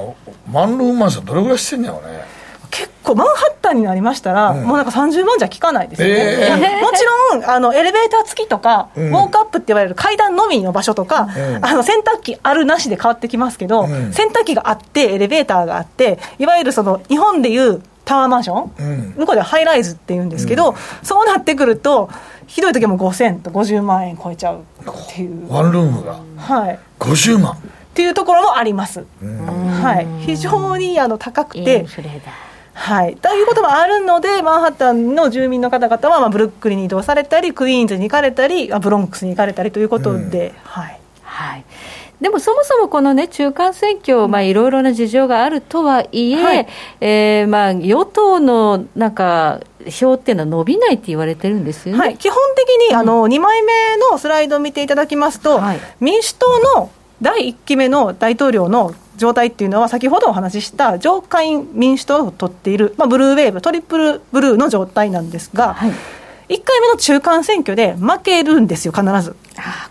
ワンルームマンションどれぐらいしてんやろうね結構マンハッタンになりましたら、うん、もうなんか30万じゃ効かないですよね、えー、もちろんあのエレベーター付きとか、うん、ウォークアップって言われる階段のみの場所とか、うん、あの洗濯機あるなしで変わってきますけど、洗濯機があってエレベーターがあっていわゆるその日本でいうタワーマンション、向こうではハイライズって言うんですけど、そうなってくるとひどい時はもう5000と50万円超えちゃうっていう。ワンルームが。はい。50万。っていうところもあります、はい、非常にあの高くてはい、ということもあるので、マンハッタンの住民の方々は、まあ、ブルックリンに移動されたり、クイーンズに行かれたり、ブロンクスに行かれたりということで、うん、はい。はい。でもそもそもこのね、中間選挙、まあいろいろな事情があるとはいえ、はい、えー、まあ与党のなんか、票っていうのは伸びないって言われてるんですよね、はい、基本的に、あの2枚目のスライドを見ていただきますと、はい、民主党の第1期目の大統領の状態っていうのは、先ほどお話しした上下院民主党を取っている、まあ、ブルーウェーブ、トリプルブルーの状態なんですが、はい、1回目の中間選挙で負けるんですよ、必ず。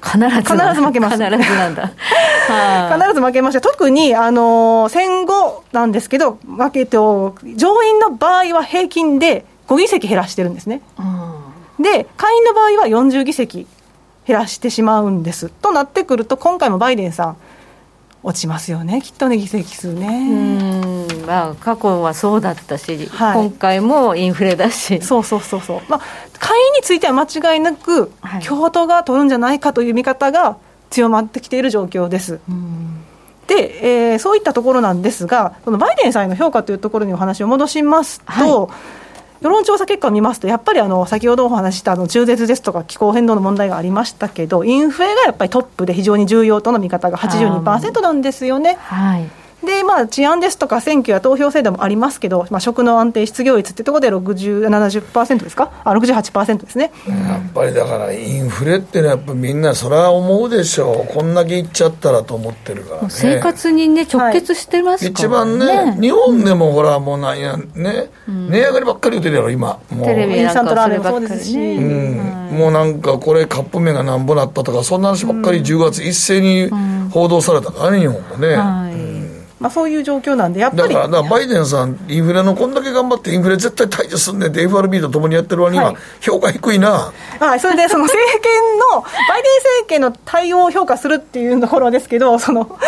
必ず必ず負けます。必ずなんだ。必ず負けまして、特に、あの戦後なんですけど、負けて、上院の場合は平均で5議席減らしてるんですね。で、下院の場合は40議席減らしてしまうんです。となってくると、今回もバイデンさん、落ちますよね、きっとね、議席数ね。まあ、過去はそうだったし、はい、今回もインフレだし。そうそうそうそう。まあ、下院については間違いなく、共和党が取るんじゃないかという見方が強まってきている状況です。で、えー、そういったところなんですが、そのバイデンさんへの評価というところにお話を戻しますと、はい世論調査結果を見ますと、やっぱりあの先ほどお話したあの中絶ですとか気候変動の問題がありましたけど、インフレがやっぱりトップで非常に重要との見方が82%なんですよね。はいで、まあ、治安ですとか選挙や投票制度もありますけど、まあ、食の安定、失業率ってところで60、70%ですか、あ68%ですね。やっぱりだから、インフレっていうのは、やっぱみんな、それは思うでしょう、こんだけいっちゃったらと思ってるから、ね、生活にね、直結してますから、ね、一番ね、日本でもほら、もうなんや、ね、うん、値上がりばっかり言ってるやろ、今、もう。テレビなんかそればっかりね、うん、もうなんか、これ、カップ麺がなんぼなったとか、そんな話ばっかり10月一斉に報道されたからね、日本もね。はいまあ、そういう状況なんで、やっぱりだからバイデンさん、インフレのこんだけ頑張って、インフレ絶対退治すんねんって、FRB とともにやってる割には、評価低いな、はい、それでその政権の、バイデン政権の対応を評価するっていうところですけど、その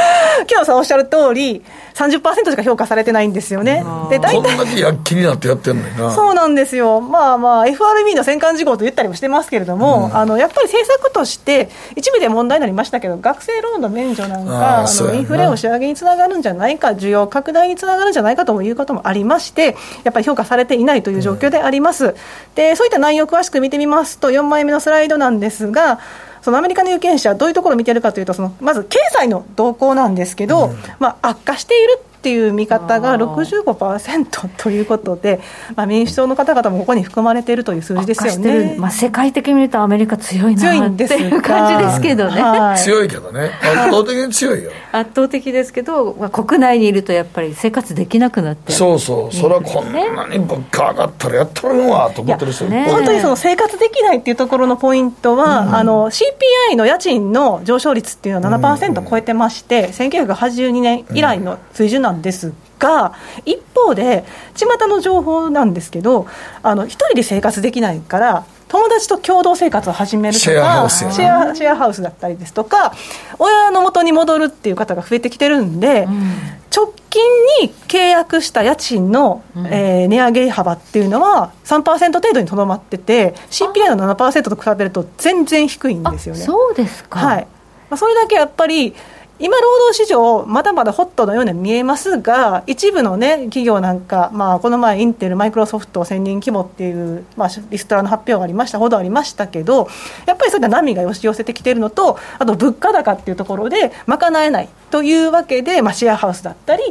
木野さんおっしゃる通り、30%しか評価されてないんですよね。で大体こんだけ躍起になってやってんのにな。そうなんですよ。まあまあ、FRB の戦艦事項と言ったりもしてますけれども、うん、あのやっぱり政策として、一部で問題になりましたけど、学生ローンの免除なんか、あのインフレを仕上げにつながるんじゃないか、需要拡大につながるんじゃないかということもありまして、やっぱり評価されていないという状況であります。うん、で、そういった内容を詳しく見てみますと、4枚目のスライドなんですが、そのアメリカの有権者、どういうところを見てるかというと、そのまず経済の動向なんですけど、うん、まあ、悪化しているっていう見方が65%ということで、まあ、民主党の方々もここに含まれているという数字ですよね、まあ、世界的に見るとアメリカ強いなっていう感じですけどね、はい、強いけどね。圧倒的に強いよ。圧倒的ですけど、まあ、国内にいるとやっぱり生活できなくなってそうそう。それはこんなに物価上がったらやっとるんわと思ってる人、ね、本当にその生活できないっていうところのポイントは、うん、あの CPI の家賃の上昇率っていうのは7%超えてまして、うん、1982年以来の水準なんですが、一方で、巷の情報なんですけど、あの一人で生活できないから、友達と共同生活を始めるとか、シェアハウス、シェアシェアハウスだったりですとか、親の元に戻るっていう方が増えてきてるんで、うん、直近に契約した家賃の、うん、えー、値上げ幅っていうのは3%程度にとどまってて、CPI の7%と比べると全然低いんですよね。そうですか。はい。まあ、それだけやっぱり今、労働市場、まだまだホットのように見えますが、一部の、ね、企業なんか、まあ、この前、インテル、マイクロソフト1000人規模っていう、まあ、リストラの発表がありましたほどありましたけど、やっぱりそういった波が押し寄せてきているのと、あと物価高っていうところで賄えないというわけで、まあ、シェアハウスだったり、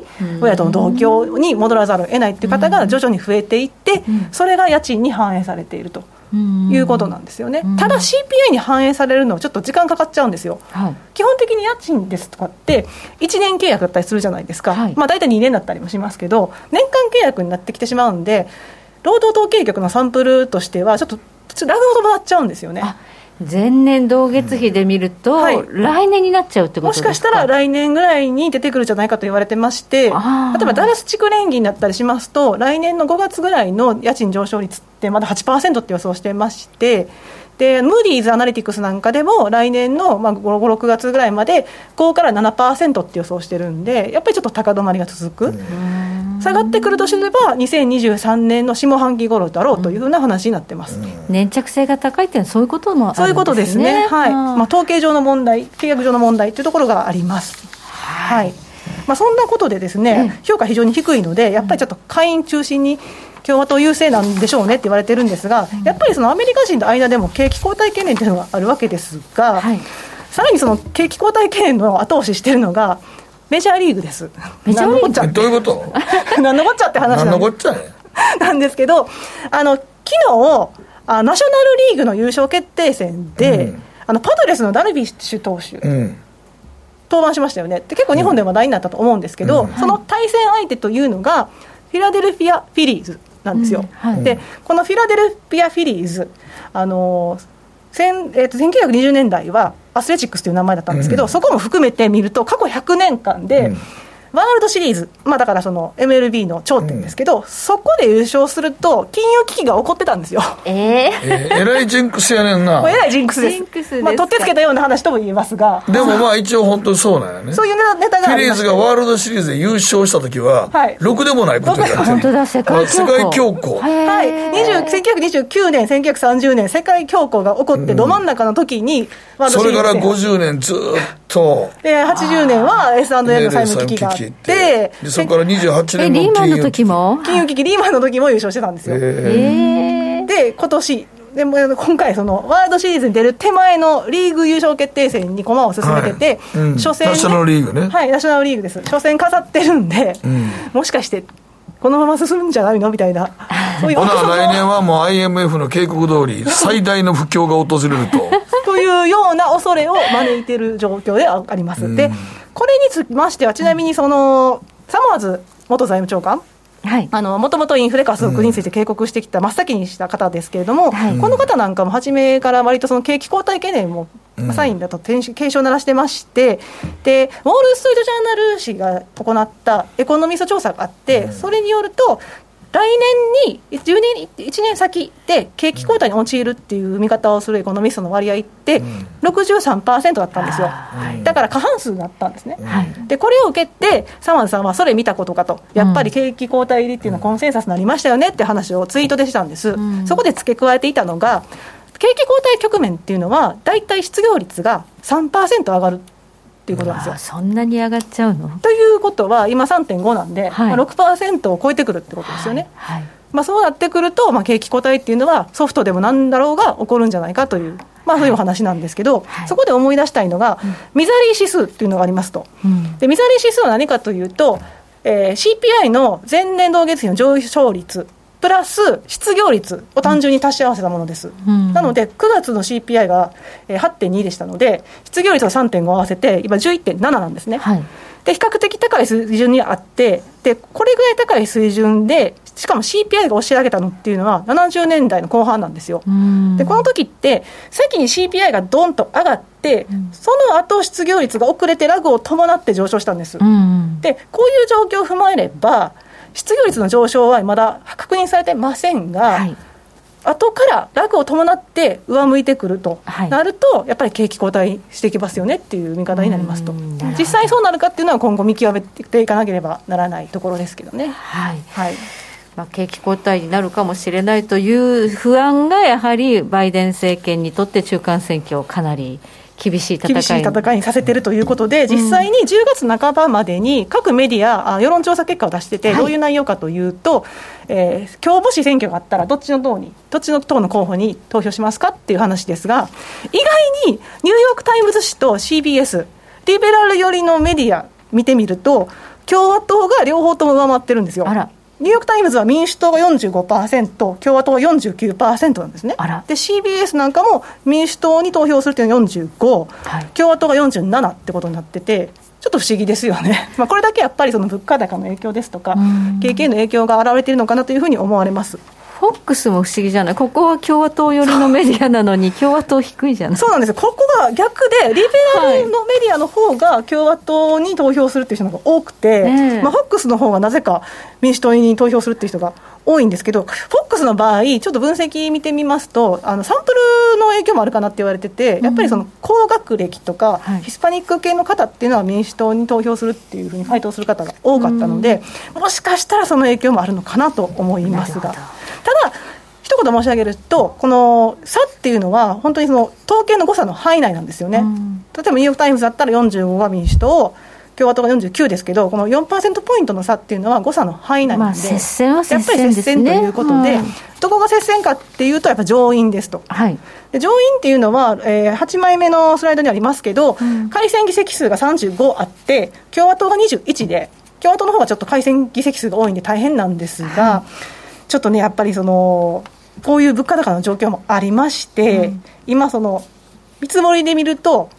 親との同居に戻らざるを得ないっていう方が徐々に増えていって、それが家賃に反映されていると。いうことなんですよね、ただ CPI に反映されるのはちょっと時間かかっちゃうんですよ、はい、基本的に家賃ですとかって1年契約だったりするじゃないですか、はい、まあ、大体2年だったりもしますけど年間契約になってきてしまうんで労働統計局のサンプルとしてはちょっとラグを伴っちゃうんですよね。前年同月比で見ると、はい、来年になっちゃうってこともしかしたら来年ぐらいに出てくるんじゃないかと言われてまして、例えばダラス地区連銀だったりしますと、来年の5月ぐらいの家賃上昇率ってまだ8%って予想してまして、でムーディーズアナリティクスなんかでも来年の、まあ、5、6月ぐらいまで5から7%って予想してるんでやっぱりちょっと高止まりが続く。下がってくるとすれば2023年の下半期頃だろうというふうな話になってます、粘着性が高いっていうのはそういうこともあるんですね。そういうことですね。はい、まあ、統計上の問題契約上の問題というところがあります。はい。まあ、そんなことでですね、評価非常に低いので、やっぱりちょっと会員中心に共和党優勢なんでしょうねって言われてるんですが、やっぱりそのアメリカ人の間でも景気後退懸念というのがあるわけですが、はい、さらにその景気後退懸念の後押ししているのが、メジャーリーグです。メジャーリーグ？どういうこと？何のこっちゃって話なんです。なんですけど、あの昨日あナショナルリーグの優勝決定戦で、うん、あのパドレスのダルビッシュ投手、うん、登板しましたよね。で結構日本で話題になったと思うんですけど、うん、その対戦相手というのがフィラデルフィア・フィリーズなんですよ。はい、でこのフィラデルフィア・フィリーズあの千えーと、1920年代はアスレチックスという名前だったんですけど、うん、そこも含めて見ると過去100年間で、うんワールドシリーズ、まあ、だからその MLB の頂点ですけど、うん、そこで優勝すると、金融危機が起こってたんですよ。えー、えー、えらいジンクスやねんな。えらいジンクスです。ですまあ、取ってつけたような話とも言えますが。でもまあ一応本当にそうなんやね。そういうネタがフィリーズがワールドシリーズで優勝した時は、はい、ろくでもないことやってる。本当だ、世界恐慌。世界恐慌。はい。1929年、1930年、世界恐慌が起こって、ど真ん中の時に、うん、それから50年ずっと。で、80年は S&L の債務危機があって、でそこから28年リーマンの時も？金融危機リーマンの時も優勝してたんですよ、えー、で今年。でも今回、そのワールドシリーズに出る手前のリーグ優勝決定戦に駒を進めてて、はい。うん、初戦、ね、ナショナルリーグね。はい、ナショナルリーグです。初戦飾ってるんで、うん、もしかして、このまま進むんじゃないの？みたいな。そういう来年はもう IMF の警告通り、最大の不況が訪れると。というような恐れを招いている状況であります。で、これにつきましては、ちなみにその、サマーズ元財務長官もともとインフレ加速について警告してきた真っ先にした方ですけれども、はい、この方なんかも初めから割とその景気後退懸念もサインだと警鐘を鳴らしてまして、でウォール・ストリート・ジャーナル誌が行ったエコノミスト調査があって、それによると、来年に10年1年先で景気後退に陥るっていう見方をするエコノミストの割合って63%だったんですよ、だから過半数だったんですね、でこれを受けてサマンさんはそれ見たことかと。やっぱり景気後退入りっていうのはコンセンサスになりましたよねって話をツイートでしたんです、そこで付け加えていたのが景気後退局面っていうのは大体失業率が3%上がるっていうことなんですよ。そんなに上がっちゃうの？ということは、今3.5なんで、はい。まあ、6%を超えてくるってことですよね。はい、はい、まあ、そうなってくると、まあ、景気後退っていうのは、ソフトでもなんだろうが起こるんじゃないかという、まあ、そういうお話なんですけど、はい、そこで思い出したいのが、ミザリー指数っていうのがありますと。うん、でミザリー指数は何かというと、えー、CPI の前年同月比の上昇率プラス失業率を単純に足し合わせたものです、うん、なので9月の CPI が8.2でしたので失業率が3.5合わせて今11.7なんですね、はい、で比較的高い水準にあってでこれぐらい高い水準でしかも CPI が押し上げたのっていうのは70年代の後半なんですよ、でこの時って先に CPI がどんと上がって、うん、その後失業率が遅れてラグを伴って上昇したんです、うん、でこういう状況を踏まえれば失業率の上昇はまだ確認されてませんが、はい、後からラグを伴って上向いてくるとなると、はい、やっぱり景気後退していきますよねっていう見方になりますと、実際そうなるかっていうのは今後見極めていかなければならないところですけどね。はい、はい。まあ、景気後退になるかもしれないという不安がやはりバイデン政権にとって中間選挙かなり厳しい戦い厳しい戦いにさせてるということで、実際に10月半ばまでに各メディア、世論調査結果を出してて、どういう内容かというと、はい、えー、今日もし選挙があったら、どっちの党に、どっちの党の候補に投票しますかっていう話ですが、意外にニューヨーク・タイムズ紙と CBS、リベラル寄りのメディア見てみると、共和党が両方とも上回ってるんですよ。あらニューヨーク・タイムズは民主党が45%、共和党は49%なんですね。で、CBS なんかも民主党に投票するというのは45、はい、共和党が47ってことになってて、ちょっと不思議ですよね、まあ、これだけやっぱりその物価高の影響ですとか、景気への影響が現れているのかなというふうに思われます。フォックスも不思議じゃない？ここは共和党寄りのメディアなのに共和党低いじゃない？そうなんですここが逆でリベラルのメディアの方が共和党に投票するっていう人が多くて、まあ、フォックスの方がなぜか民主党に投票するっていう人が多いんですけど、フォックスの場合、ちょっと分析見てみますと、あのサンプルの影響もあるかなって言われてて、やっぱりその高学歴とか、ヒスパニック系の方っていうのは民主党に投票するっていうふうに回答する方が多かったので、もしかしたらその影響もあるのかなと思いますが。言申し上げると、この差っていうのは、本当にその統計の誤差の範囲内なんですよね。例えばニューヨーク・タイムズだったら45は民主党、共和党が49ですけど、この4%ポイントの差っていうのは誤差の範囲内なので、接戦は接戦、ね、やっぱり接戦ということで、どこが接戦かっていうと、やっぱ上院ですと。はい、で上院っていうのは、えー、8枚目のスライドにありますけど、うん、改選議席数が35あって、共和党が21で、共和党の方がちょっと改選議席数が多いんで大変なんですが、はい、ちょっとね、やっぱりその、こういう物価高の状況もありまして、うん、今、その見積もりで見ると、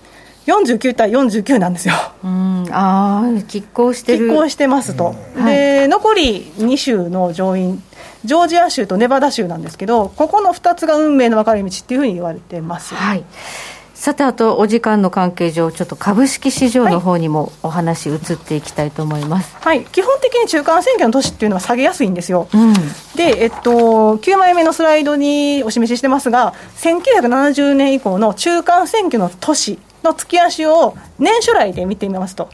49対49なんですよ。うんああ、拮抗してる。拮抗してますと。うん、で、はい、残り2州の上院、ジョージア州とネバダ州なんですけど、ここの2つが運命の分かれ道っていうふうに言われてます。はい。さて、あとお時間の関係上、ちょっと株式市場の方にもお話移っていきたいと思います、はい、基本的に中間選挙の年っていうのは下げやすいんですよ。うん、で、えっと、9枚目のスライドにお示ししてますが、1970年以降の中間選挙の年の月足を年初来で見てみますと。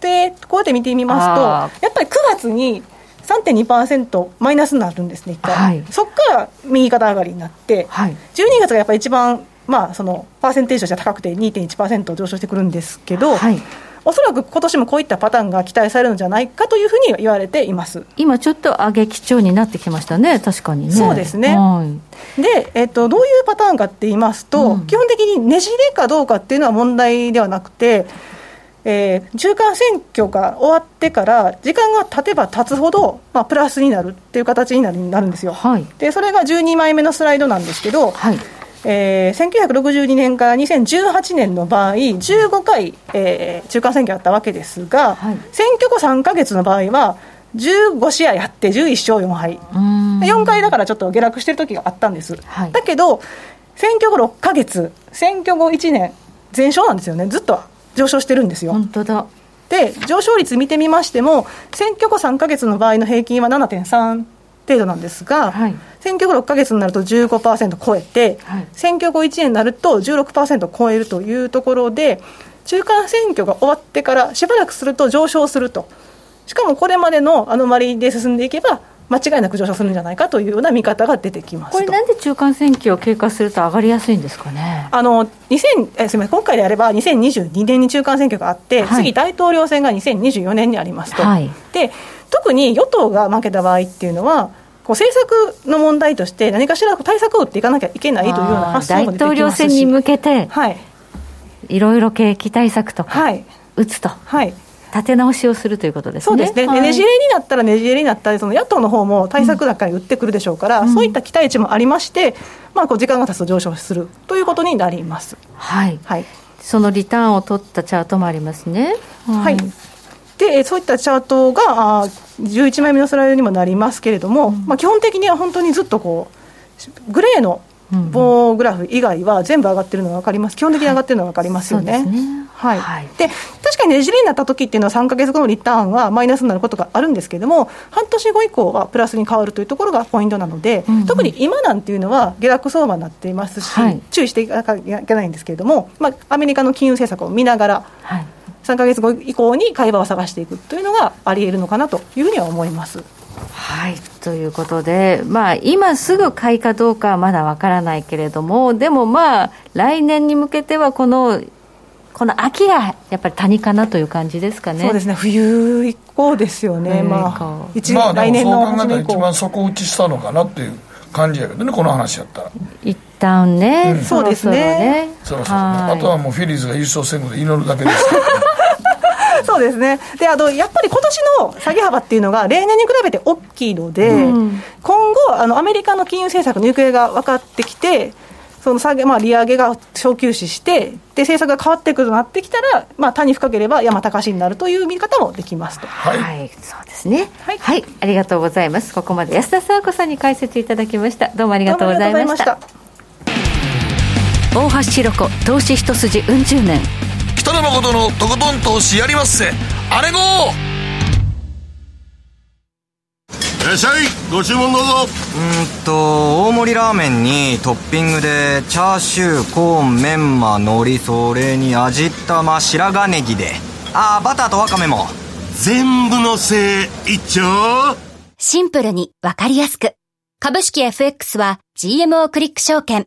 で、こうやって見てみますと、やっぱり9月に3.2%マイナスになるんですね、一回、はい、そこから右肩上がりになって、はい、12月がやっぱり一番、まあ、そのパーセンテージとしては高くて2.1%上昇してくるんですけど、はい、おそらく今年もこういったパターンが期待されるんじゃないかというふうに言われています。今、ちょっと上げ基調になってきましたね、確かにね。そうですね、はい、で、えっと、どういうパターンかって言いますと、うん、基本的にねじれかどうかっていうのは問題ではなくて、えー、中間選挙が終わってから時間が経てば経つほど、まあ、プラスになるっていう形になるんですよ、はい、でそれが12枚目のスライドなんですけど、はいえー、1962年から2018年の場合15回、えー、中間選挙あったわけですが、はい、選挙後3か月の場合は15試合やって11勝4敗4回だからちょっと下落してる時があったんです、はい、だけど選挙後6か月選挙後1年全勝なんですよね。ずっと上昇してるんですよ。本当だ。で上昇率見てみましても選挙後3か月の場合の平均は7.3程度なんですが、はい、選挙後6か月になると15%超えて、はい、選挙後1年になると16%超えるというところで中間選挙が終わってからしばらくすると上昇すると。しかもこれまでのアノマリで進んでいけば間違いなく上昇するんじゃないかというような見方が出てきますこれ、なんで中間選挙を経過すると上がりやすいんですかね？あの2000えすみません。今回であれば、2022年に中間選挙があって、はい、次、大統領選が2024年にありますと、はい、で特に与党が負けた場合っていうのは、こう政策の問題として、何かしら対策を打っていかなきゃいけないというような発想も出てきますし大統領選に向けて、はい、いろいろ景気対策とか、はい、打つと。はい立て直しをするということですね。そうですね。はい、ねじれになったらねじれになったり、その野党の方も対策高に打ってくるでしょうから、うん、そういった期待値もありまして、まあ、こう時間が経つと上昇するということになります。はい。はい。そのリターンを取ったチャートもありますね。はい。で、そういったチャートが、あ11枚目のスライドにもなりますけれども、うん、まあ、基本的には本当にずっとこう、グレーの棒グラフ以外は全部上がってるのが分かります、基本的に上がってるのが分かりますよね。はい、はい、で確かにねじれになった時っていうのは、3か月後のリターンはマイナスになることがあるんですけれども、半年後以降はプラスに変わるというところがポイントなので、うんうん、特に今なんていうのは下落相場になっていますし、はい、注意していかなきゃいけないんですけれども、まあ、アメリカの金融政策を見ながら、はい、3か月後以降に買い場を探していくというのがありえるのかなというふうには思います。はいということで、まあ、今すぐ買いかどうかはまだわからないけれども、でもまあ、来年に向けては、このこの秋がやっぱり谷かなという感じですかね。そうですね。冬以降ですよね。まあ、一まあ、来年のそう考えたら一番底打ちしたのかなっていう感じやけどね、この話やったら。一旦ね、うん、そうですね。そろそろね。あとはもうフィリーズが優勝せんことで祈るだけですから、ね。そうですね。で、あと、やっぱり今年の下げ幅っていうのが、例年に比べて大きいので、うん、今後、あの、アメリカの金融政策の行方が分かってきて、その下げ、まあ、利上げが小休止して、で政策が変わっていくとなってきたら、まあ、単に深ければ山高しになるという見方もできますと。はい、はい、そうですね、はい、はい、ありがとうございます。ここまで安田佐和子さんに解説いただきました。どうもありがとうございました。大橋ひろ子投資一筋うん十年。北野誠のとことん投資やりまっせ。あれごいらっしゃい。ご注文どうぞ。うんと大盛りラーメンにトッピングでチャーシューコーンメンマ海苔それに味玉白髪ネギで。ああバターとワカメも。全部のせい一丁。シンプルにわかりやすく。株式 FX は GMO クリック証券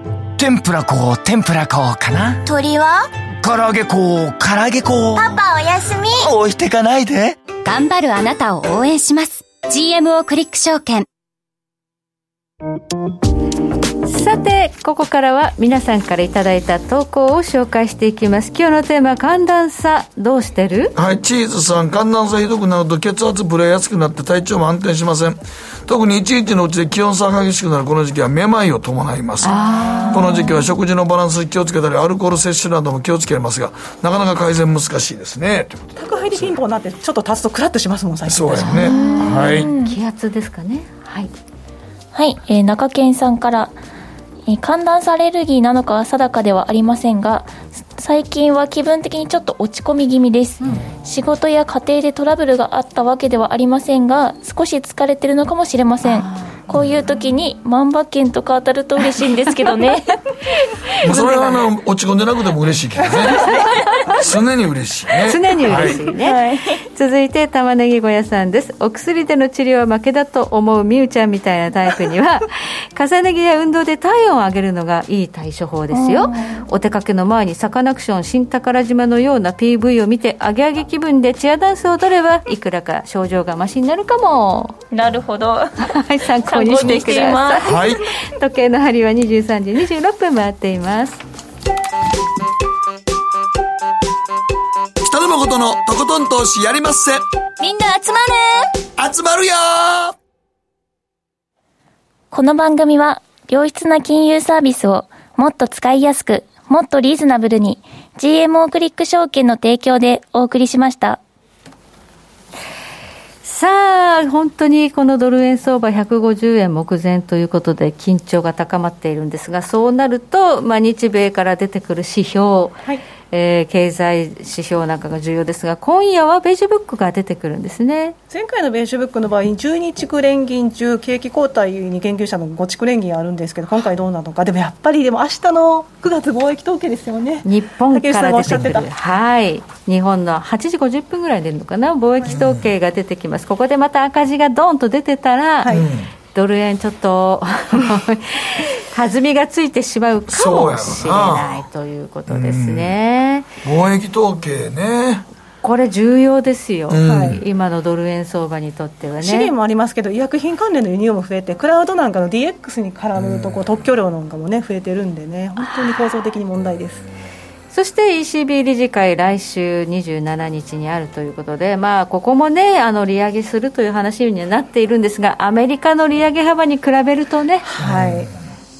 天ぷら粉天ぷら粉かな。鳥は？唐揚げ粉唐揚げ粉パパおやすみ。置いてかないで。頑張るあなたを応援します。GMO クリック証券さてここからは皆さんからいただいた投稿を紹介していきます。今日のテーマ寒暖差どうしてる？はいチーズさん寒暖差ひどくなると血圧ぶれやすくなって体調も安定しません。特に1日のうちで気温差が激しくなるこの時期はめまいを伴います。この時期は食事のバランスに気をつけたりアルコール摂取なども気をつけますがなかなか改善難しいですね。宅配でピンポンなってちょっと立つとクラッとしますもん最近そうやね。はい。気圧ですかね。はい。はい、えー、中堅さんから寒暖差アレルギーなのかは定かではありませんが最近は気分的にちょっと落ち込み気味です、うん、仕事や家庭でトラブルがあったわけではありませんが少し疲れてるのかもしれませんこういう時に万馬券とか当たると嬉しいんですけどね。それはあの落ち込んでなくても嬉しいけどね。常に嬉しいね。常に嬉しいね、はい、続いて玉ねぎ小屋さんです。お薬での治療は負けだと思うみゆちゃんみたいなタイプには 重ね着や運動で体温を上げるのがいい対処法ですよ。お出かけの前にサカナクション新宝島のような PV を見てアゲアゲ気分でチアダンスを踊ればいくらか症状がましになるかも。なるほど。はい参考にしてくださいはい、時計の針は23時26分回っています。北野誠のとことん投資やりまっせ。みんな集まる。集まるよ。この番組は良質な金融サービスをもっと使いやすくもっとリーズナブルに GMO クリック証券の提供でお送りしました。さあ、本当にこのドル円相場150円目前ということで緊張が高まっているんですが、そうなると、まあ、日米から出てくる指標、はい。えー、経済指標なんかが重要ですが、今夜はベージュブックが出てくるんですね。前回のベージュブックの場合、12地区連銀中、景気後退に研究者の5地区連銀あるんですけど、今回どうなのか、でもやっぱり、でも明日の9月貿易統計ですよね、日本から出てくる、はい、日本の8時50分ぐらい出るのかな、貿易統計が出てきます、ここでまた赤字がどんと出てたら、はい、ドル円ちょっと 弾みがついてしまうかもしれないということですね、貿易統計ね。これ重要ですよ、うん、はい、今のドル円相場にとってはね。資源もありますけど医薬品関連の輸入も増えてクラウドなんかの DX に絡むとこ、うん、特許料なんかもね増えてるんでね。本当に構造的に問題ですそして ECB 理事会、来週27日にあるということで、まあ、ここもね、あの利上げするという話にはなっているんですが、アメリカの利上げ幅に比べるとね、はい、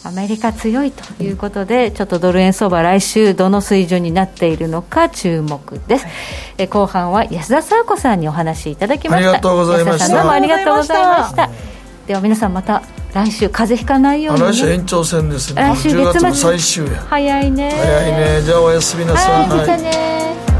アメリカ強いということで、ちょっとドル円相場、来週、どの水準になっているのか注目です。え後半は安田佐和子さんにお話しいただきました。ありがとうございました。どうもありがとうございました。では皆さんまた来週風邪ひかないように、ね、来週延長戦ですね。来週月末。最終や早いね。早いね。じゃあおやすみなさい。はい、ね